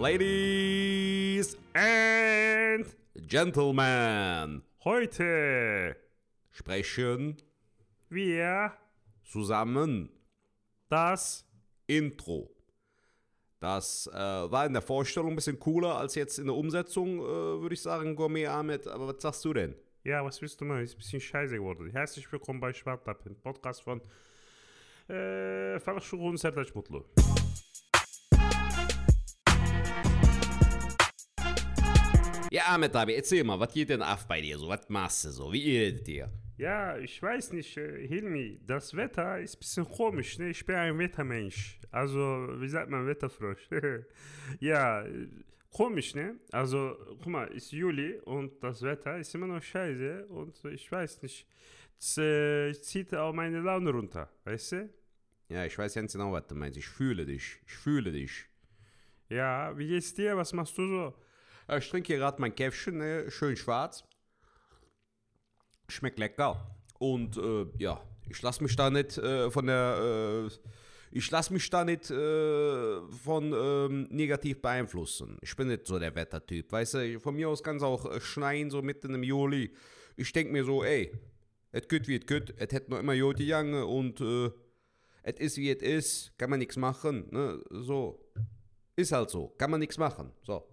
Ladies and Gentlemen, heute sprechen wir zusammen das Intro. Das äh, war in der Vorstellung ein bisschen cooler als jetzt in der Umsetzung, äh, würde ich sagen, Gourmet Ahmed. Aber was sagst du denn? Ja, was willst du machen? Ist ein bisschen scheiße geworden. Herzlich willkommen bei Schwartlappen, Podcast von äh, Fachschule und Sertac Mutlu. Ahmed Abi, erzähl mal, was geht denn ab bei dir so? Was machst du so? Wie es dir? Ja, ich weiß nicht, äh, Hilmi, das Wetter ist ein bisschen komisch, ne? Ich bin ein Wettermensch. Also, wie sagt man, Wetterfrosch? ja, äh, komisch, ne? Also, guck mal, ist Juli und das Wetter ist immer noch scheiße und ich weiß nicht, es äh, zieht auch meine Laune runter, weißt du? Ja, ich weiß ganz genau, was du meinst. Ich fühle dich. Ich fühle dich. Ja, wie geht's dir? Was machst du so? Ich trinke hier gerade mein Käffchen, ne? schön schwarz. Schmeckt lecker. Und äh, ja, ich lasse mich da nicht äh, von der. Äh, ich lasse mich da nicht äh, von ähm, negativ beeinflussen. Ich bin nicht so der Wettertyp. Weißt du, von mir aus kann es auch äh, schneien, so mitten im Juli. Ich denke mir so, ey, es geht wie es geht. Es hätte noch immer Jodi Jange und äh, es ist wie es ist. Kann man nichts machen. Ne? So. Ist halt so. Kann man nichts machen. So.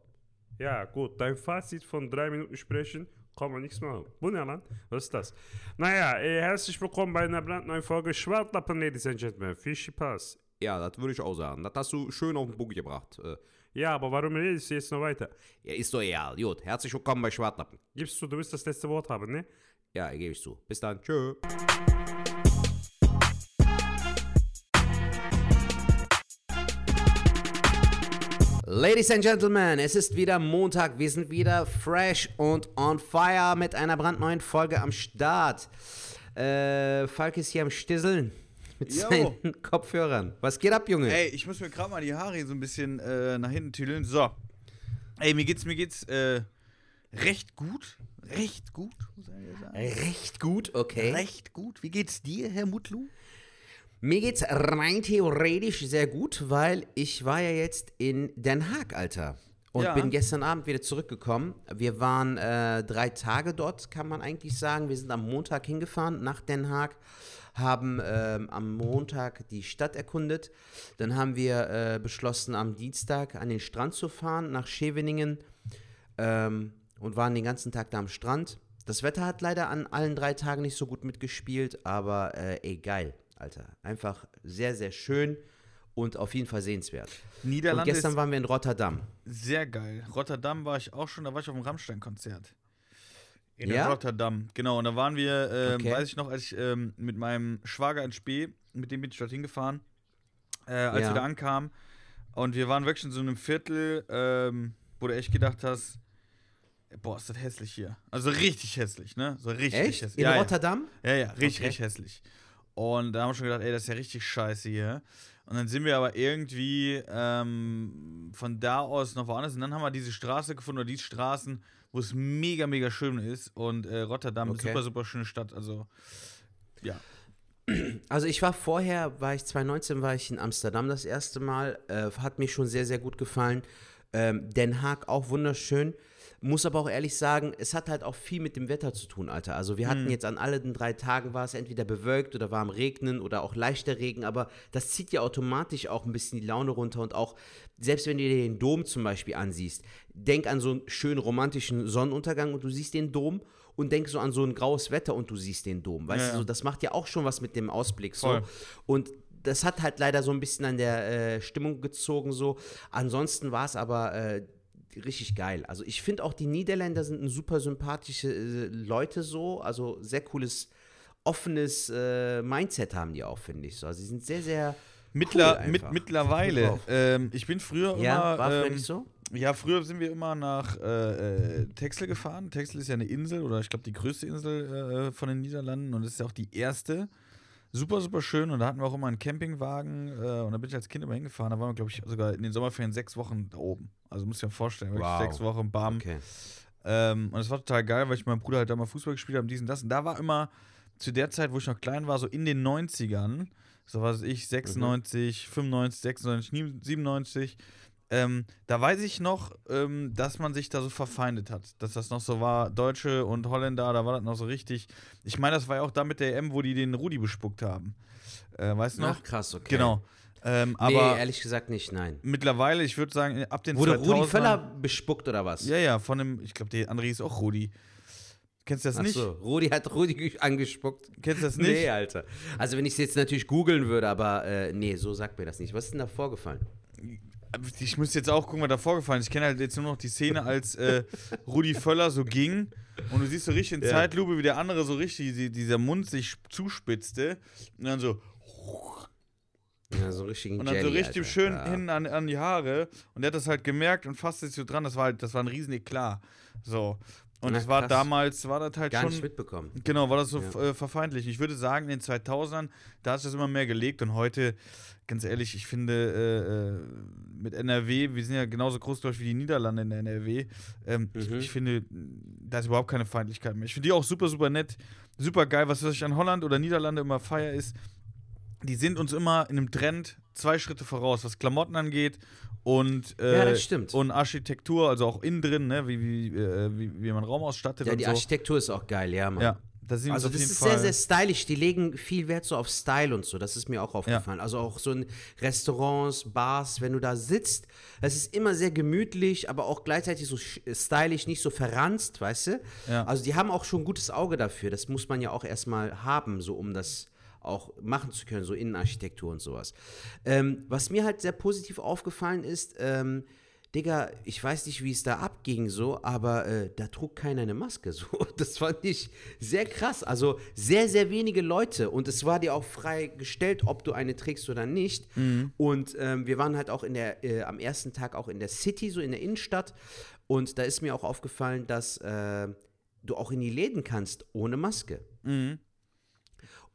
Ja, gut, dein Fazit von drei Minuten sprechen, kann man nichts machen. Wunderbar, was ist das? Naja, äh, herzlich willkommen bei einer brandneuen Folge Schwartlappen, Ladies and Gentlemen. Viel Spaß. Ja, das würde ich auch sagen. Das hast du schön auf den Punkt gebracht. Äh, Ja, aber warum redest du jetzt noch weiter? ja, ist doch egal. Gut, herzlich willkommen bei Schwartlappen. Gibst du, du willst das letzte Wort haben, ne? Ja, gebe ich zu. Bis dann. Tschö. Ladies and Gentlemen, es ist wieder Montag. Wir sind wieder fresh und on fire mit einer brandneuen Folge am Start. Äh, Falk ist hier am Stisseln mit Jo. seinen Kopfhörern. Was geht ab, Junge? Ey, ich muss mir gerade mal die Haare so ein bisschen äh, nach hinten tüdeln. So. Ey, mir geht's, mir geht's äh, recht gut. Recht gut, muss ich sagen. Recht gut, okay. Recht gut. Wie geht's dir, Herr Mutlu? Mir geht's rein theoretisch sehr gut, weil ich war ja jetzt in Den Haag, Alter. Und Ja. bin gestern Abend wieder zurückgekommen. Wir waren äh, drei Tage dort, kann man eigentlich sagen. Wir sind am Montag hingefahren nach Den Haag, haben ähm, am Montag die Stadt erkundet. Dann haben wir äh, beschlossen, am Dienstag an den Strand zu fahren, nach Scheveningen. Ähm, und waren den ganzen Tag da am Strand. Das Wetter hat leider an allen drei Tagen nicht so gut mitgespielt, aber äh, ey, geil, Alter. Einfach sehr, sehr schön und auf jeden Fall sehenswert. Und Niederlande gestern ist waren wir in Rotterdam. sehr geil. Rotterdam war ich auch schon, da war ich auf dem Rammstein-Konzert. In Ja? Rotterdam, genau. Und da waren wir, ähm, Okay. weiß ich noch, als ich ähm, mit meinem Schwager in Spee, mit dem bin ich dorthin gefahren, äh, als Ja. wir da ankamen. Und wir waren wirklich in so einem Viertel, ähm, wo du echt gedacht hast, boah, ist das hässlich hier. Also richtig hässlich, ne? So richtig Echt? hässlich. In ja, Rotterdam? Ja, ja, ja richtig, Okay. richtig hässlich. Und da haben wir schon gedacht, ey, das ist ja richtig scheiße hier. Und dann sind wir aber irgendwie ähm, von da aus noch woanders. Und dann haben wir diese Straße gefunden, oder die Straßen, wo es mega, mega schön ist. Und äh, Rotterdam ist Okay. super, super schöne Stadt. Also, ja. Also ich war vorher, war ich 2019, war ich in Amsterdam das erste Mal. Äh, hat mir schon sehr, sehr gut gefallen. Ähm, Den Haag auch wunderschön. Muss aber auch ehrlich sagen, es hat halt auch viel mit dem Wetter zu tun, Alter. Also wir hatten jetzt an allen drei Tagen war es entweder bewölkt oder war am Regnen oder auch leichter Regen, aber das zieht ja automatisch auch ein bisschen die Laune runter und auch, selbst wenn du dir den Dom zum Beispiel ansiehst, denk an so einen schönen romantischen Sonnenuntergang und du siehst den Dom und denk so an so ein graues Wetter und du siehst den Dom. Weißt Ja, du, so, das macht ja auch schon was mit dem Ausblick so. Voll. Und das hat halt leider so ein bisschen an der äh, Stimmung gezogen so. Ansonsten war es aber äh, richtig geil. Also ich finde auch die Niederländer sind ein super sympathische äh, Leute so. Also sehr cooles, offenes äh, Mindset haben die auch, finde ich so. Also sie sind sehr, sehr Mittler, cool mit, mittlerweile. Ähm, ich bin früher Ja, immer. war früher ähm, nicht so? Ja, früher sind wir immer nach äh, äh, Texel gefahren. Texel ist ja eine Insel oder ich glaube die größte Insel äh, von den Niederlanden und es ist ja auch die erste. Super, super schön und da hatten wir auch immer einen Campingwagen äh, und da bin ich als Kind immer hingefahren. Da waren wir, glaube ich, sogar in den Sommerferien sechs Wochen da oben. Also muss ich mir vorstellen, wirklich Wow. sechs Wochen, bam. Okay. Ähm, und es war total geil, weil ich mit meinem Bruder halt da mal Fußball gespielt habe, dies und das. Und da war immer zu der Zeit, wo ich noch klein war, so in den 90ern, so was ich, 96, 95, 96, 97, Ähm, da weiß ich noch, ähm, dass man sich da so verfeindet hat. Dass das noch so war, Deutsche und Holländer, da war das noch so richtig. Ich meine, das war ja auch da mit der EM, wo die den Rudi bespuckt haben. Äh, weißt du noch? Ach, krass, okay. Genau. Ähm, Nee, aber ehrlich gesagt nicht, nein. mittlerweile, ich würde sagen, ab den Wurde 2000ern Rudi Völler bespuckt oder was? Ja, ja, von dem, ich glaube, der andere ist auch Rudi. Kennst du das nicht? Achso, Rudi hat Rudi angespuckt. Kennst du das nicht? Nee, Alter. Also wenn ich es jetzt natürlich googeln würde, aber äh, nee, so sagt mir das nicht. Was ist denn da vorgefallen? Ich muss jetzt auch gucken, was da vorgefallen ist. Ich kenne halt jetzt nur noch die Szene, als äh, Rudi Völler so ging und du siehst so richtig in Ja. Zeitlupe, wie der andere so richtig, die, dieser Mund sich zuspitzte und dann so Ja, so richtig und dann so richtig schön hin an, an die Haare und der hat das halt gemerkt und fasste sich so dran. Das war halt, das war ein riesen Eklat. So. Und Na, es war krass. damals, war das halt Gar schon. nicht mitbekommen. Genau, war das so Ja. äh, verfeindlich. Ich würde sagen, in den 2000ern, da sich das immer mehr gelegt und heute, ganz ehrlich, ich finde, äh, äh, mit NRW, wir sind ja genauso groß, glaube ich, wie die Niederlande in der NRW. Ähm, ich, Mhm. ich finde, da ist überhaupt keine Feindlichkeit mehr. Ich finde die auch super, super nett, super geil. Was ich an Holland oder Niederlande immer feier ist, die sind uns immer in einem Trend zwei Schritte voraus, was Klamotten angeht und, äh, Ja, und Architektur, also auch innen drin, ne, wie, wie, äh, wie, wie man Raum ausstattet Ja, die so. Architektur ist auch geil, ja, Mann. Ja, Also uns auf das ist Fall. sehr, sehr stylisch. Die legen viel Wert so auf Style und so. Das ist mir auch aufgefallen. Also auch so in Restaurants, Bars, wenn du da sitzt, das ist immer sehr gemütlich, aber auch gleichzeitig so sch- stylisch, nicht so verranzt, weißt du? Ja. Also die haben auch schon ein gutes Auge dafür. Das muss man ja auch erstmal haben, so um das auch machen zu können, so Innenarchitektur und sowas. Ähm, was mir halt sehr positiv aufgefallen ist, ähm, Digga, ich weiß nicht, wie es da abging so, aber äh, da trug keiner eine Maske so. Das fand ich sehr krass. Also sehr, sehr wenige Leute und es war dir auch frei gestellt, ob du eine trägst oder nicht. Und ähm, wir waren halt auch in der, äh, am ersten Tag auch in der City, so in der Innenstadt. Und da ist mir auch aufgefallen, dass äh, du auch in die Läden kannst ohne Maske.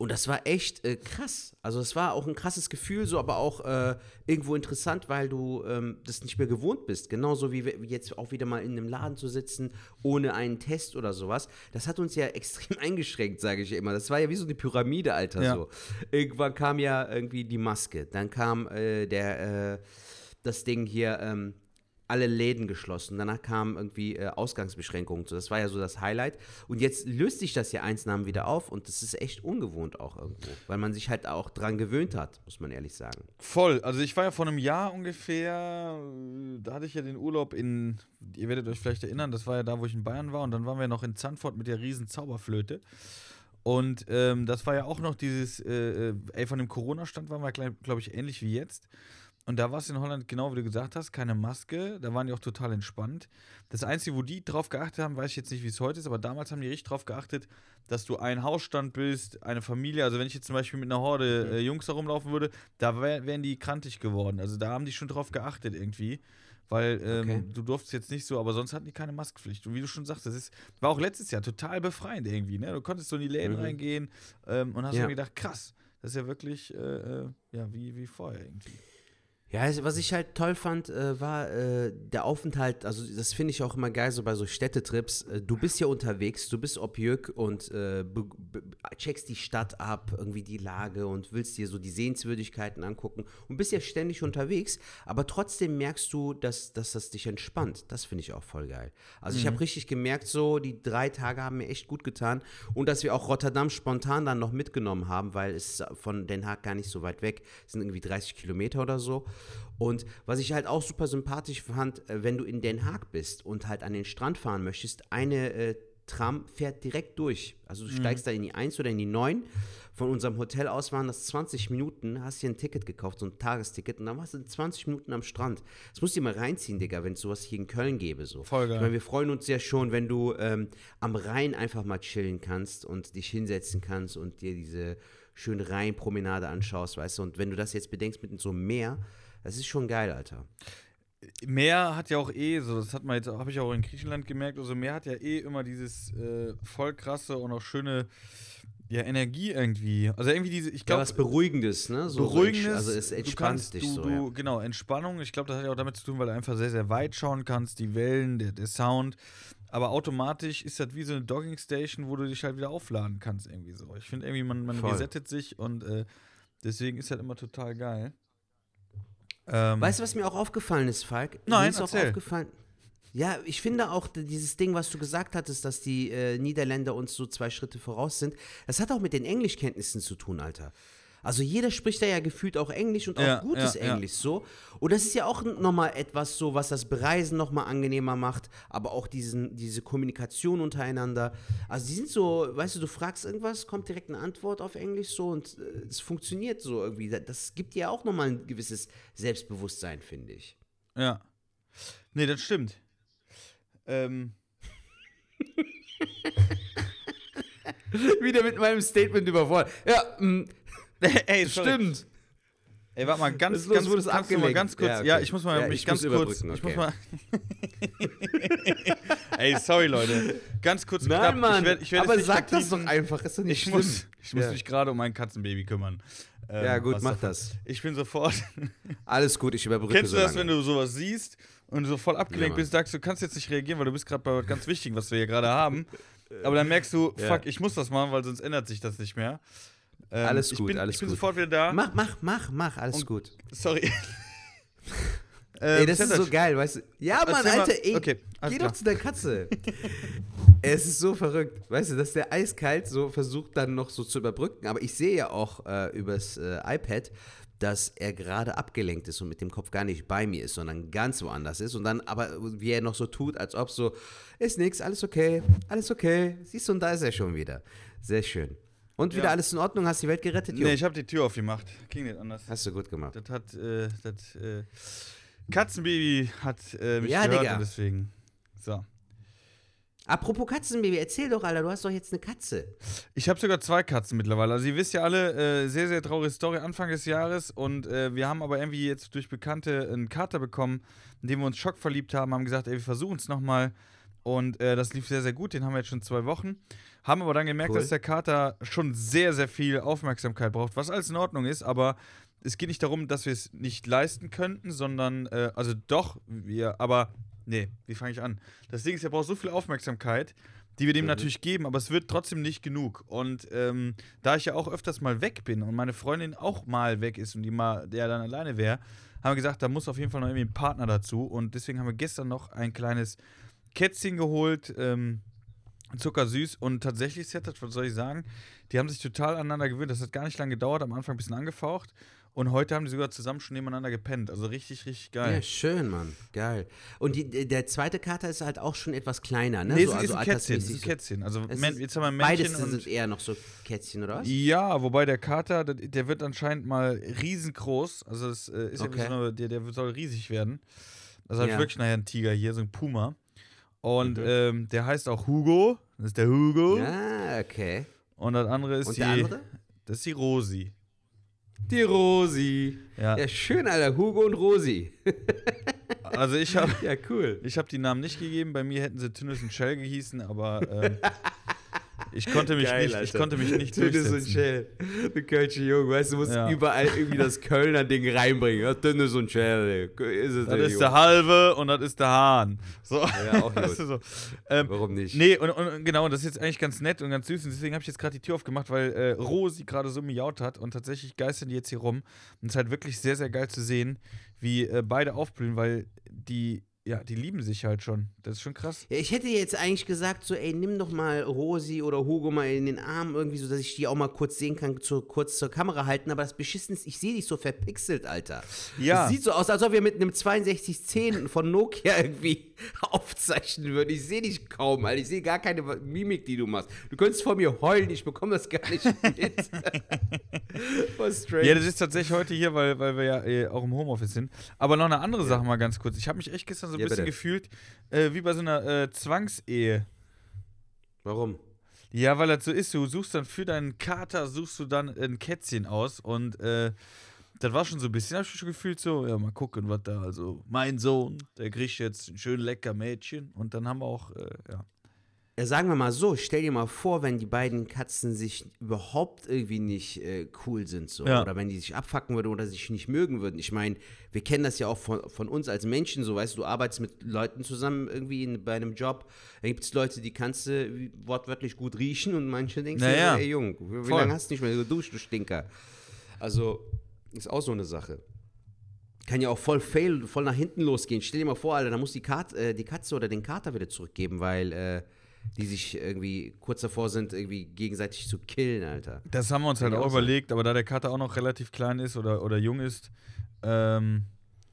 Und das war echt äh, krass. Also es war auch ein krasses Gefühl, so aber auch äh, irgendwo interessant, weil du ähm, das nicht mehr gewohnt bist. Genauso wie, wie jetzt auch wieder mal in einem Laden zu sitzen, ohne einen Test oder sowas. Das hat uns ja extrem eingeschränkt, sage ich immer. Das war ja wie so eine Pyramide, Alter. Ja. So. Irgendwann kam ja irgendwie die Maske. Dann kam äh, der, äh, das Ding hier, ähm, alle Läden geschlossen. Danach kamen irgendwie äh, Ausgangsbeschränkungen. So, das war ja so das Highlight. Und jetzt löst sich das ja eins Namen wieder auf und das ist echt ungewohnt auch irgendwo, weil man sich halt auch dran gewöhnt hat, muss man ehrlich sagen. Voll. Also ich war ja vor einem Jahr ungefähr, äh, da hatte ich ja den Urlaub in, ihr werdet euch vielleicht erinnern, das war ja da, wo ich in Bayern war und dann waren wir noch in Zandvoort mit der riesen Zauberflöte. Und ähm, das war ja auch noch dieses, äh, äh, ey, von dem Corona-Stand waren wir, glaube ich, ähnlich wie jetzt. Und da war es in Holland, genau wie du gesagt hast, keine Maske. Da waren die auch total entspannt. Das Einzige, wo die drauf geachtet haben, weiß ich jetzt nicht, wie es heute ist, aber damals haben die richtig drauf geachtet, dass du ein Hausstand bist, eine Familie. Also wenn ich jetzt zum Beispiel mit einer Horde äh, Jungs herumlaufen würde, da wär, wären die krantig geworden. Also da haben die schon drauf geachtet irgendwie. Weil ähm, Okay. du durftest jetzt nicht so, aber sonst hatten die keine Maskenpflicht. Und wie du schon sagst, das ist, war auch letztes Jahr total befreiend irgendwie. Ne? Du konntest so in die Läden Mhm. reingehen ähm, und hast Ja. mir gedacht, krass, das ist ja wirklich, äh, äh, ja, wie, wie vorher irgendwie. Ja, was ich halt toll fand, äh, war äh, der Aufenthalt, also das finde ich auch immer geil, so bei so Städtetrips. Äh, du bist ja unterwegs, du bist Opjök und checkst die Stadt ab, irgendwie die Lage und willst dir so die Sehenswürdigkeiten angucken und bist ja ständig unterwegs, aber trotzdem merkst du, dass, dass das dich entspannt. Das finde ich auch voll geil. Also ich habe richtig gemerkt, so die drei Tage haben mir echt gut getan und dass wir auch Rotterdam spontan dann noch mitgenommen haben, weil es von Den Haag gar nicht so weit weg es sind irgendwie 30 Kilometer oder so. Und was ich halt auch super sympathisch fand, äh, wenn du in Den Haag bist und halt an den Strand fahren möchtest, eine äh, Tram fährt direkt durch. Also du steigst da in die 1 oder in die 9. Von unserem Hotel aus waren das 20 Minuten, hast dir ein Ticket gekauft, so ein Tagesticket, und dann warst du in 20 Minuten am Strand. Das musst du dir mal reinziehen, Digga, wenn es sowas hier in Köln gäbe. So. Voll geil. Ich meine, wir freuen uns ja schon, wenn du ähm, am Rhein einfach mal chillen kannst und dich hinsetzen kannst und dir diese schöne Rheinpromenade anschaust, weißt du. Und wenn du das jetzt bedenkst mit so einem Meer, das ist schon geil, Alter. Meer hat ja auch eh, so das hat man jetzt, habe ich auch in Griechenland gemerkt, also Meer hat ja eh immer dieses äh, voll krasse und auch schöne ja, Energie irgendwie. Also irgendwie diese, ich Ja, glaube, was Beruhigendes, ne? So, Beruhigendes. So, also es du entspannt kannst, dich du, so, du, ja. Genau, Entspannung. Ich glaube, das hat ja auch damit zu tun, weil du einfach sehr, sehr weit schauen kannst, die Wellen, der, der Sound. Aber automatisch ist das wie so eine Dogging Station, wo du dich halt wieder aufladen kannst, irgendwie so. Ich finde irgendwie, man, man Voll. resettet sich und äh, deswegen ist das immer total geil. Ähm, Weißt du, was mir auch aufgefallen ist, Falk? Nein, mir ist auch erzähl. aufgefallen. Ja, ich finde auch dieses Ding, was du gesagt hattest, dass die äh, Niederländer uns so zwei Schritte voraus sind, das hat auch mit den Englischkenntnissen zu tun, Alter. Also jeder spricht da ja gefühlt auch Englisch und auch Ja, gutes ja, ja. Englisch so. Und das ist ja auch nochmal etwas so, was das Bereisen nochmal angenehmer macht, aber auch diesen, diese Kommunikation untereinander. Also die sind so, weißt du, du fragst irgendwas, kommt direkt eine Antwort auf Englisch so und äh, es funktioniert so irgendwie. Da- Das gibt dir auch nochmal ein gewisses Selbstbewusstsein, finde ich. Ja. Nee, das stimmt. Ähm, Wieder mit meinem Statement überfordert. Ja, mm, ey, sorry. stimmt. Ey, warte mal, ganz, los? ganz, Wurdest kannst du mal ganz kurz, Ja, ja, okay. ich muss mal Ja, mich ich ganz muss kurz, überbrücken, ich muss okay. mal, ey, sorry, Leute, ganz kurz Nein, knapp, Mann, ich werd, ich werd aber sag das vertiefen. doch einfach, ist doch nicht Ich schlimm. muss, ich muss Ja. mich gerade um ein Katzenbaby kümmern. Ähm, Ja, gut, mach davon- das. Ich bin sofort, Alles gut, ich überbrücke kennst so du das, wenn du sowas siehst und so voll abgelenkt Ja, bist, sagst du, kannst jetzt nicht reagieren, weil du bist gerade bei was ganz Wichtigem, was wir hier gerade haben. Aber dann merkst du, Ja. fuck, ich muss das machen, weil sonst ändert sich das nicht mehr. Ähm, Alles ich gut, bin, alles Ich bin gut. sofort wieder da. Mach, mach, mach, mach, alles Und- gut. Sorry. Ey, Ähm, das ist so geil, weißt du? Ja, Mann, Erzähl Alter, ey, okay, geh doch zu der Katze. es ist so verrückt, weißt du, dass der eiskalt so versucht dann noch so zu überbrücken. Aber ich sehe ja auch äh, übers äh, iPad, dass er gerade abgelenkt ist und mit dem Kopf gar nicht bei mir ist, sondern ganz woanders ist. Und dann aber, wie er noch so tut, als ob so, ist nix, alles okay, alles okay. Siehst du, und da ist er schon wieder. Sehr schön. Und wieder Ja. alles in Ordnung? Hast die Welt gerettet, Jo? Nee, ich habe die Tür aufgemacht. Ging nicht anders. Hast du gut gemacht. Das hat, äh, das, äh, Katzenbaby hat äh, mich Ja, gehört Digga. und deswegen. So. Apropos Katzenbaby, erzähl doch, Alter, du hast doch jetzt eine Katze. Ich habe sogar zwei Katzen mittlerweile. Also ihr wisst ja alle, äh, sehr, sehr traurige Story Anfang des Jahres. Und äh, wir haben aber irgendwie jetzt durch Bekannte einen Kater bekommen, in dem wir uns schockverliebt haben, haben gesagt, ey, wir versuchen es nochmal. Und äh, das lief sehr, sehr gut. Den haben wir jetzt schon zwei Wochen. Haben aber dann gemerkt, Cool. dass der Kater schon sehr, sehr viel Aufmerksamkeit braucht, was alles in Ordnung ist, aber es geht nicht darum, dass wir es nicht leisten könnten, sondern, äh, also doch, wir, aber, nee, wie fange ich an? Das Ding ist, er braucht so viel Aufmerksamkeit, die wir dem Mhm. natürlich geben, aber es wird trotzdem nicht genug. Und ähm, da ich ja auch öfters mal weg bin und meine Freundin auch mal weg ist und die mal, der dann alleine wäre, haben wir gesagt, da muss auf jeden Fall noch irgendwie ein Partner dazu. Und deswegen haben wir gestern noch ein kleines Kätzchen geholt, ähm, zuckersüß. Und tatsächlich, Setat, was soll ich sagen, die haben sich total aneinander gewöhnt. Das hat gar nicht lange gedauert, am Anfang ein bisschen angefaucht. Und heute haben die sogar zusammen schon nebeneinander gepennt. Also richtig, richtig geil. Ja, schön, Mann. Geil. Und die, der zweite Kater ist halt auch schon etwas kleiner, ne? Nee, so, ist also ein Kätzchen. Ist ein. Kätzchen. Also, ist- jetzt haben wir ein Beides Männchen und sind eher noch so Kätzchen, oder was? Ja, wobei der Kater, der, der wird anscheinend mal riesengroß. Also es äh, ist ja Okay. wie so der, der soll riesig werden. Also habe Ja. ich wirklich nachher ein Tiger hier, so ein Puma. Und Mhm. ähm, der heißt auch Hugo. Das ist der Hugo. Ah, okay. Und das andere ist Und die. der andere? Das ist die Rosi. Die Rosi. Ja. Ja, schön, Alter. Hugo und Rosi. Also ich habe Ja, cool. ich hab die Namen nicht gegeben. Bei mir hätten sie Tünnes und Shell gehießen, aber ähm, ich konnte mich Geil, nicht, ich Alter. konnte mich nicht Tünnes und. Shell. Du Kölsche Junge, weißt du, du musst Ja. überall irgendwie das Kölner Ding reinbringen. Ja, Tünnes und Shell. Ist es Das der ist Junge. der Halve und das ist der Hahn. So. Ja, auch Weißt du, so. ähm, Warum nicht? Nee, und, und genau, das ist jetzt eigentlich ganz nett und ganz süß. Und deswegen habe ich jetzt gerade die Tür aufgemacht, weil äh, Rosi gerade so miaut hat und tatsächlich geistern die jetzt hier rum. Und es ist halt wirklich sehr, sehr geil zu sehen, wie äh, beide aufblühen, weil die, ja, die lieben sich halt schon. Das ist schon krass. Ja, ich hätte jetzt eigentlich gesagt, so, ey, nimm doch mal Rosi oder Hugo mal in den Arm, irgendwie so, dass ich die auch mal kurz sehen kann, zu, kurz zur Kamera halten, aber das Beschissen ist, ich sehe dich so verpixelt, Alter. Ja. Das sieht so aus, als ob wir mit einem 6210 von Nokia irgendwie aufzeichnen würden. Ich sehe dich kaum, Alter. Ich sehe gar keine Mimik, die du machst. Du könntest vor mir heulen, ich bekomme das gar nicht mit. Was strange. Ja, das ist tatsächlich heute hier, weil, weil wir ja äh, auch im Homeoffice sind. Aber noch eine andere Sache mal ganz kurz. Ich habe mich echt gestern so ein Ja, bisschen bitte. gefühlt, äh, wie bei so einer äh, Zwangsehe. Warum? Ja, weil das so ist. Du suchst dann für deinen Kater, suchst du dann ein Kätzchen aus und äh, das war schon so ein bisschen, hab ich schon gefühlt so, ja, mal gucken, was da, also mein Sohn, der kriegt jetzt ein schön lecker Mädchen und dann haben wir auch, äh, ja. Ja, sagen wir mal so, stell dir mal vor, wenn die beiden Katzen sich überhaupt irgendwie nicht äh, cool sind, so. Ja. Oder wenn die sich abfacken würden oder sich nicht mögen würden. Ich meine, wir kennen das ja auch von, von uns als Menschen, so weißt du, du arbeitest mit Leuten zusammen irgendwie in, bei einem Job. Da gibt es Leute, die kannst du wortwörtlich gut riechen und manche denken, Naja. ey Jung, wie, wie Voll. lange hast du nicht mehr geduscht, du Stinker? Also, ist auch so eine Sache. Kann ja auch voll fail, voll nach hinten losgehen. Stell dir mal vor, Alter, da muss die, Kat, äh, die Katze oder den Kater wieder zurückgeben, weil äh, die sich irgendwie kurz davor sind, irgendwie gegenseitig zu killen, Alter. Das haben wir uns halt ich auch überlegt, aber da der Kater auch noch relativ klein ist oder, oder jung ist, ähm,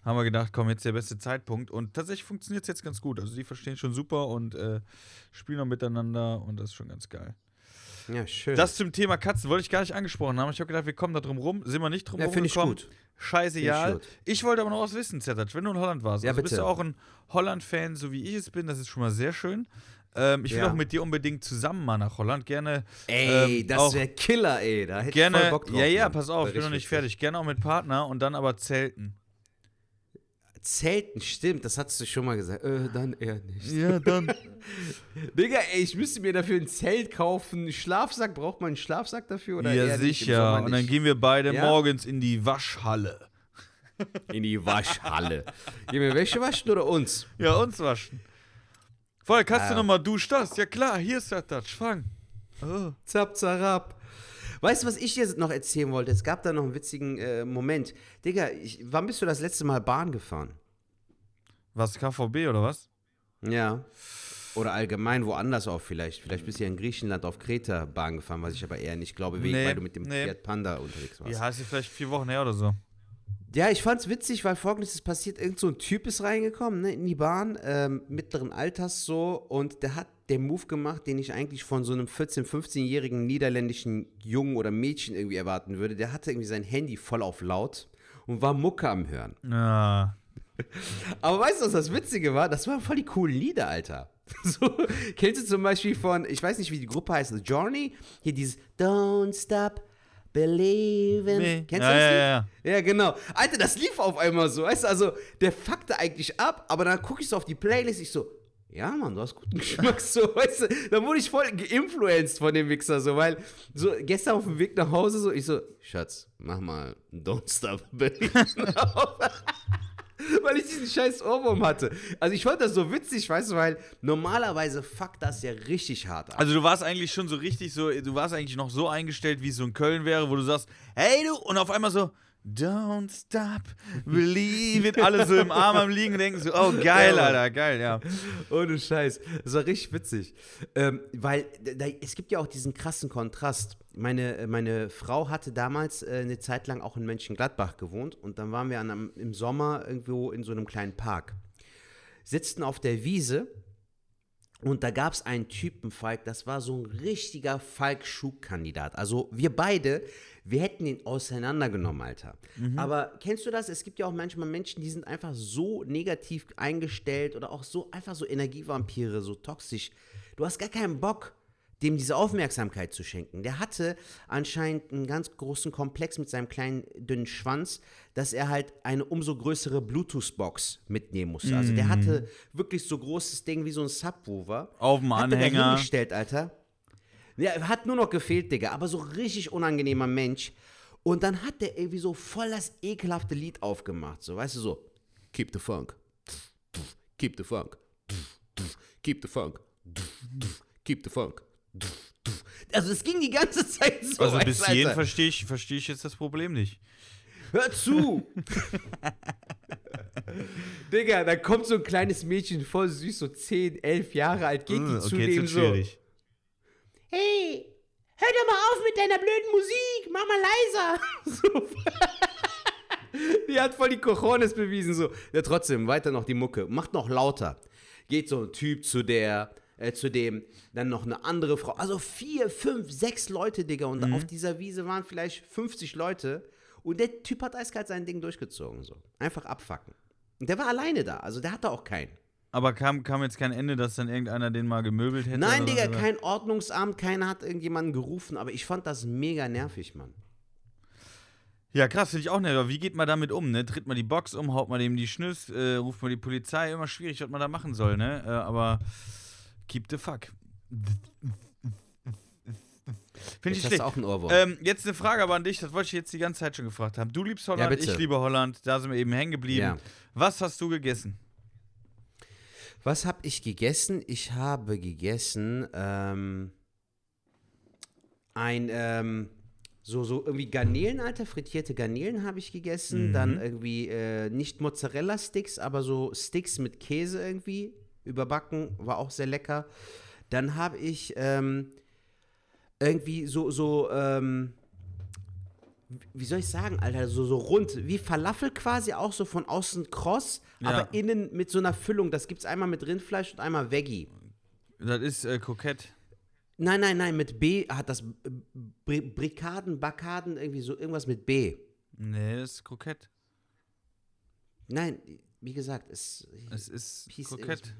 haben wir gedacht, komm, jetzt der beste Zeitpunkt. Und tatsächlich funktioniert es jetzt ganz gut. Also die verstehen schon super und äh, spielen auch miteinander und das ist schon ganz geil. Ja, schön. Das zum Thema Katzen wollte ich gar nicht angesprochen haben. Ich habe gedacht, wir kommen da drum rum. Sind wir nicht drum ja, rum finde ich gut. Scheiße, ich ja. gut. Ich wollte aber noch was wissen, Zertac, wenn du in Holland warst. Ja, also bist bitte. du auch ein Holland-Fan, so wie ich es bin. Das ist schon mal sehr schön. Ähm, ich will Ja. auch mit dir unbedingt zusammen mal nach Holland. Gerne. Ey, ähm, das wäre Killer, ey. Da hätte ich Gerne. voll Bock drauf. ja, ja, pass auf, ich bin noch nicht fertig. Gerne auch mit Partner und dann aber zelten. Zelten, stimmt, das hattest du schon mal gesagt. Äh, dann eher nicht. Ja, dann. Digga, ey, ich müsste mir dafür ein Zelt kaufen. Einen Schlafsack, braucht man einen Schlafsack dafür? Oder ja, sicher. Und dann gehen wir beide Ja? morgens in die Waschhalle. in die Waschhalle. Gehen wir Wäsche waschen oder uns? Ja, uns waschen. Voll, kannst du Ah. nochmal duschen? Das? Ja, klar, hier ist der Touch. Fang. Oh. Zap, zarab. Weißt du, was ich dir noch erzählen wollte? Es gab da noch einen witzigen äh, Moment. Digga, ich, wann bist du das letzte Mal Bahn gefahren? Was, KVB oder was? Ja. Oder allgemein woanders auch vielleicht. Vielleicht bist du ja in Griechenland auf Kreta Bahn gefahren, was ich aber eher nicht glaube, wegen, Nee, weil du mit dem nee. Fiat Panda unterwegs warst. Ja, ist ja vielleicht vier Wochen her oder so. Ja, ich fand's witzig, weil folgendes ist passiert: Irgend so ein Typ ist reingekommen, ne, in die Bahn, ähm, mittleren Alters so, und der hat den Move gemacht, den ich eigentlich von so einem 14-, 15-jährigen niederländischen Jungen oder Mädchen irgendwie erwarten würde. Der hatte irgendwie sein Handy voll auf laut und war Mucke am Hören. Ja. Aber weißt du, was das Witzige war? Das waren voll die coolen Lieder, Alter. So, kennst du zum Beispiel von, ich weiß nicht, wie die Gruppe heißt, Journey? Hier dieses Don't Stop Believing. Nee. Kennst ja, du das ja, Lied? ja, ja. Ja, genau. Alter, das lief auf einmal so, weißt du, also der fuckte eigentlich ab, aber dann gucke ich so auf die Playlist, ich so, ja, Mann, du hast guten Geschmack, so, weißt du, dann wurde ich voll geinfluenced von dem Wichser, so, weil, so, gestern auf dem Weg nach Hause, so, ich so, Schatz, mach mal Don't Stop Believing auf. Weil ich diesen scheiß Ohrwurm hatte. Also ich fand das so witzig, weißt du, weil normalerweise fuckt das ja richtig hart ab. Also du warst eigentlich schon so richtig so, du warst eigentlich noch so eingestellt, wie es so in Köln wäre, wo du sagst, hey du, und auf einmal so, don't stop, believe it, alle so im Arm am Liegen und denken so, oh geil, Ja. Alter, geil, ja. Ohne Scheiß. Das war richtig witzig. Ähm, weil da, es gibt ja auch diesen krassen Kontrast. Meine, meine Frau hatte damals äh, eine Zeit lang auch in Mönchengladbach gewohnt und dann waren wir an einem, im Sommer irgendwo in so einem kleinen Park. Sitzten auf der Wiese und da gab es einen Typen, Falk, das war so ein richtiger Falk-Schug-Kandidat. Also wir beide, wir hätten ihn auseinandergenommen, Alter. Aber kennst du das? Es gibt ja auch manchmal Menschen, die sind einfach so negativ eingestellt oder auch so einfach so Energievampire, so toxisch. Du hast gar keinen Bock, dem diese Aufmerksamkeit zu schenken. Der hatte anscheinend einen ganz großen Komplex mit seinem kleinen, dünnen Schwanz, dass er halt eine umso größere Bluetooth-Box mitnehmen musste. Also der hatte wirklich so großes Ding wie so ein Subwoofer. Auf dem Hat er Anhänger. hingestellt, Alter. Ja, hat nur noch gefehlt, Digga. Aber so richtig unangenehmer Mensch. Und dann hat der irgendwie so voll das ekelhafte Lied aufgemacht. So, weißt du, so. Keep the funk. Keep the funk. Keep the funk. Keep the funk. Also es ging die ganze Zeit so. Also bis hierhin verstehe ich, versteh ich jetzt das Problem nicht. Hör zu! Digga, da kommt so ein kleines Mädchen, voll süß, so 10, 11 Jahre alt, geht die zu Hm, jetzt dem so. schwierig. Hey, hör doch mal auf mit deiner blöden Musik, mach mal leiser. So. die hat voll die Cojones bewiesen, so. Ja, trotzdem, weiter noch die Mucke. Macht noch lauter. Geht so ein Typ zu der, äh, zu dem, dann noch eine andere Frau. Also vier, fünf, sechs Leute, Digga. Und auf dieser Wiese waren vielleicht 50 Leute. Und der Typ hat eiskalt sein Ding durchgezogen, so. Einfach abfacken. Und der war alleine da, also der hatte auch keinen. Aber kam, kam jetzt kein Ende, dass dann irgendeiner den mal gemöbelt hätte? Nein, Digga, was? kein Ordnungsamt, keiner hat irgendjemanden gerufen, aber ich fand das mega nervig, Mann. Ja, krass, finde ich auch. Aber wie geht man damit um, ne? Tritt man die Box um, haut man dem die Schnüss, äh, ruft man die Polizei, immer schwierig, was man da machen soll, ne? Äh, aber keep the fuck. Finde ich schlecht. auch einen Ohrwurm. Ähm, jetzt eine Frage aber an dich, das wollte ich jetzt die ganze Zeit schon gefragt haben. Du liebst Holland, bitte. ich liebe Holland, da sind wir eben hängen geblieben. Ja. Was hast du gegessen? Was habe ich gegessen? Ich habe gegessen ähm, ein, ähm, so, so irgendwie Garnelen, Alter, frittierte Garnelen habe ich gegessen. Mhm. Dann irgendwie äh, nicht Mozzarella-Sticks, aber so Sticks mit Käse irgendwie überbacken, war auch sehr lecker. Dann habe ich ähm, irgendwie so, so, ähm, wie soll ich sagen, Alter, so, so rund, wie Falafel quasi, auch so von außen kross, Ja. aber innen mit so einer Füllung. Das gibt es einmal mit Rindfleisch und einmal Veggie. Das ist äh, kokett. Nein, nein, nein, mit B hat das Bri Brikaden, Bakaden, irgendwie so irgendwas mit B. Nee, das ist kokett. Nein, wie gesagt, es, Es ist hieß kokett.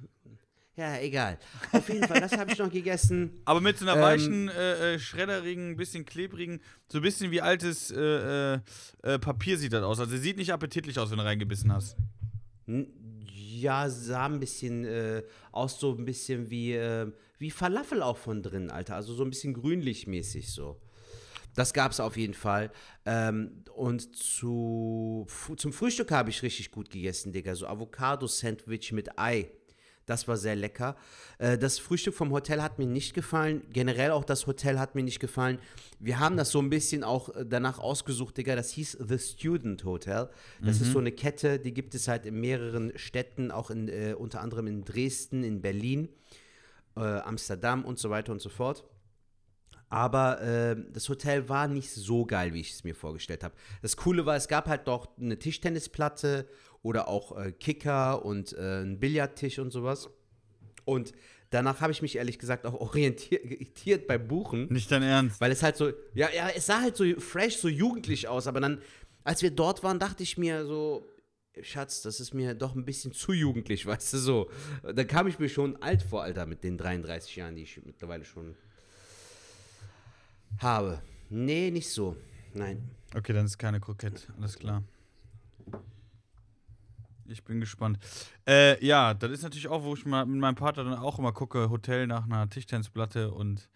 Ja, egal. Auf jeden Fall, das habe ich noch gegessen. Aber mit so einer Ähm, weichen, äh, äh, schredderigen, bisschen klebrigen, so ein bisschen wie altes äh, äh, äh, Papier sieht das aus. Also sieht nicht appetitlich aus, wenn du reingebissen hast. Ja, sah ein bisschen äh, aus, so ein bisschen wie, wie Falafel auch von drin, Alter. Also so ein bisschen grünlich-mäßig so. Das gab es auf jeden Fall. Ähm, und zu, zum Frühstück habe ich richtig gut gegessen, Digga. So Avocado-Sandwich mit Ei. Das war sehr lecker. Äh, das Frühstück vom Hotel hat mir nicht gefallen. Generell auch das Hotel hat mir nicht gefallen. Wir haben das so ein bisschen auch äh, danach ausgesucht, Digga. Das hieß The Student Hotel. Das ist so eine Kette, die gibt es halt in mehreren Städten, auch in, äh, unter anderem in Dresden, in Berlin, äh, Amsterdam und so weiter und so fort. Aber äh, das Hotel war nicht so geil, wie ich es mir vorgestellt habe. Das Coole war, es gab halt doch eine Tischtennisplatte oder auch äh, Kicker und äh, einen Billardtisch und sowas. Und danach habe ich mich ehrlich gesagt auch orientiert bei Buchen. Nicht dein Ernst. Weil es halt so, ja, ja, es sah halt so fresh, so jugendlich aus, aber dann, als wir dort waren, dachte ich mir so, Schatz, das ist mir doch ein bisschen zu jugendlich, weißt du so. Da kam ich mir schon alt vor, Alter, mit den 33 Jahren, die ich mittlerweile schon habe. Nee, nicht so. Nein. Okay, dann ist keine Krokett. Alles klar. Ich bin gespannt. Äh, ja, das ist natürlich auch, wo ich mal mit meinem Partner dann auch immer gucke, Hotel nach einer Tischtennisplatte und.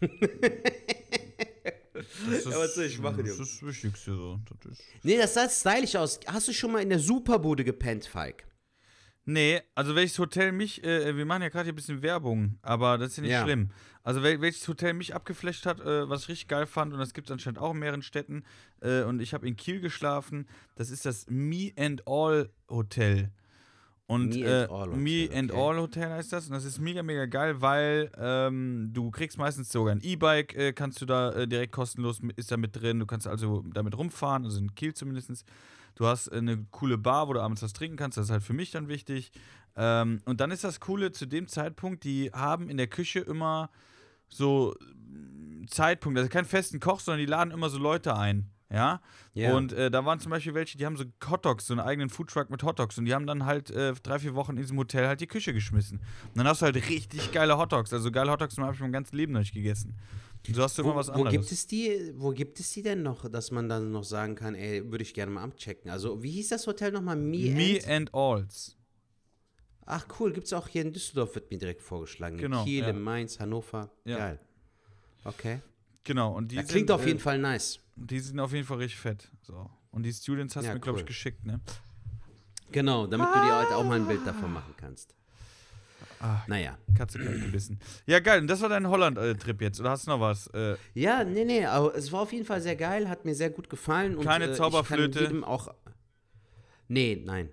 Das Ja, was soll ich machen, Das ist das Wichtigste so. Das ist Nee, das sah stylisch aus. Hast du schon mal in der Superbude gepennt, Falk? Nee, also welches Hotel mich, äh, wir machen ja gerade hier ein bisschen Werbung, aber das ist ja nicht Ja. schlimm. Also wel welches Hotel mich abgeflasht hat, äh, was ich richtig geil fand, und das gibt es anscheinend auch in mehreren Städten, äh, und ich habe in Kiel geschlafen, das ist das Me and All Hotel. Und Me äh, and All Me Hotel, and okay. All Hotel heißt das, und das ist mega, mega geil, weil ähm, du kriegst meistens sogar ein E-Bike, äh, kannst du da äh, direkt kostenlos, ist da mit drin, du kannst also damit rumfahren, also in Kiel zumindest. Du hast äh, eine coole Bar, wo du abends was trinken kannst. Das ist halt für mich dann wichtig. Ähm, und dann ist das Coole zu dem Zeitpunkt, die haben in der Küche immer so mm, Zeitpunkt, also keinen festen Koch, sondern die laden immer so Leute ein. Ja. Ja. Und äh, da waren zum Beispiel welche, die haben so Hotdogs, so einen eigenen Foodtruck mit Hotdogs und die haben dann halt äh, drei, vier Wochen in diesem Hotel halt die Küche geschmissen. Und dann hast du halt richtig geile Hotdogs. Also geile Hotdogs habe ich mein ganzes Leben noch nicht gegessen. So hast du immer Wo, was wo, anderes. gibt es die, wo gibt es die denn noch, dass man dann noch sagen kann, ey, würde ich gerne mal abchecken? Also, wie hieß das Hotel nochmal? Me, Me and? and Alls. Ach, cool, gibt es auch hier in Düsseldorf, wird mir direkt vorgeschlagen. Genau, In Kiel, ja. in Mainz, Hannover. Ja. Geil. Okay. Genau. Und die Ja, klingt sind, auf jeden äh, Fall nice. Die sind auf jeden Fall richtig fett. So. Und die Students hast du Ja, mir, glaube ich, cool. geschickt, ne? Genau, damit du dir heute auch mal ein Bild davon machen kannst. Ah, Naja. Katze kann gebissen. Ja, geil. Und das war dein Holland-Trip jetzt. Oder hast du noch was? Äh, Ja, nee, nee, aber es war auf jeden Fall sehr geil, hat mir sehr gut gefallen. Und, Keine äh, Zauberflöte? Ich kann jedem auch. Nee, nein.